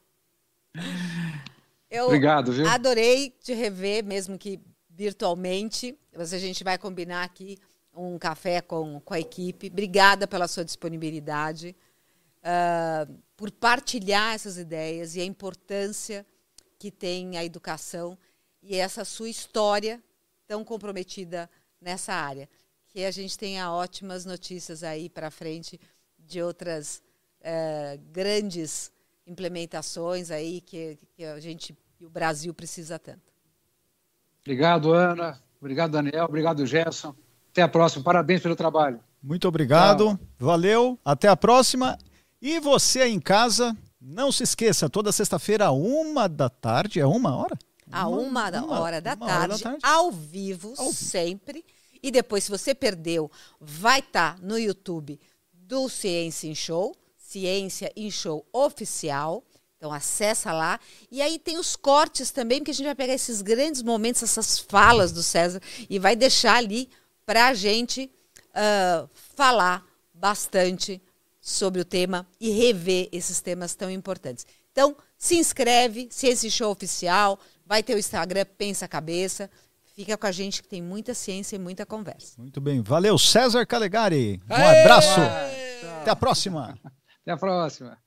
Eu Obrigado, viu? adorei te rever, mesmo que virtualmente. Mas a gente vai combinar aqui um café com, com a equipe. Obrigada pela sua disponibilidade, ah, por partilhar essas ideias e a importância que tem a educação e essa sua história tão comprometida nessa área. Que a gente tenha ótimas notícias aí para frente de outras eh, grandes implementações aí que, que a gente e o Brasil precisa tanto. Obrigado, Ana. Obrigado, Daniel. Obrigado, Gerson. Até a próxima. Parabéns pelo trabalho. Muito obrigado, valeu, até a próxima. E você aí em casa, não se esqueça, toda sexta-feira, uma da tarde, é uma hora? A uma, da uma- hora da uma hora tarde, da tarde. ao vivo, Ao vivo. sempre. E depois, se você perdeu, vai estar tá no YouTube do Ciência em Show, Ciência em Show Oficial. Então acessa lá. E aí tem os cortes também, porque a gente vai pegar esses grandes momentos, essas falas do César, e vai deixar ali para a gente uh, falar bastante sobre o tema e rever esses temas tão importantes. Então, se inscreve, se esse show oficial, vai ter o Instagram Pensa Cabeça. Fica com a gente que tem muita ciência e muita conversa. Muito bem. Valeu, César Calegari. Um Aê! abraço. Aê! Até a próxima. Até a próxima.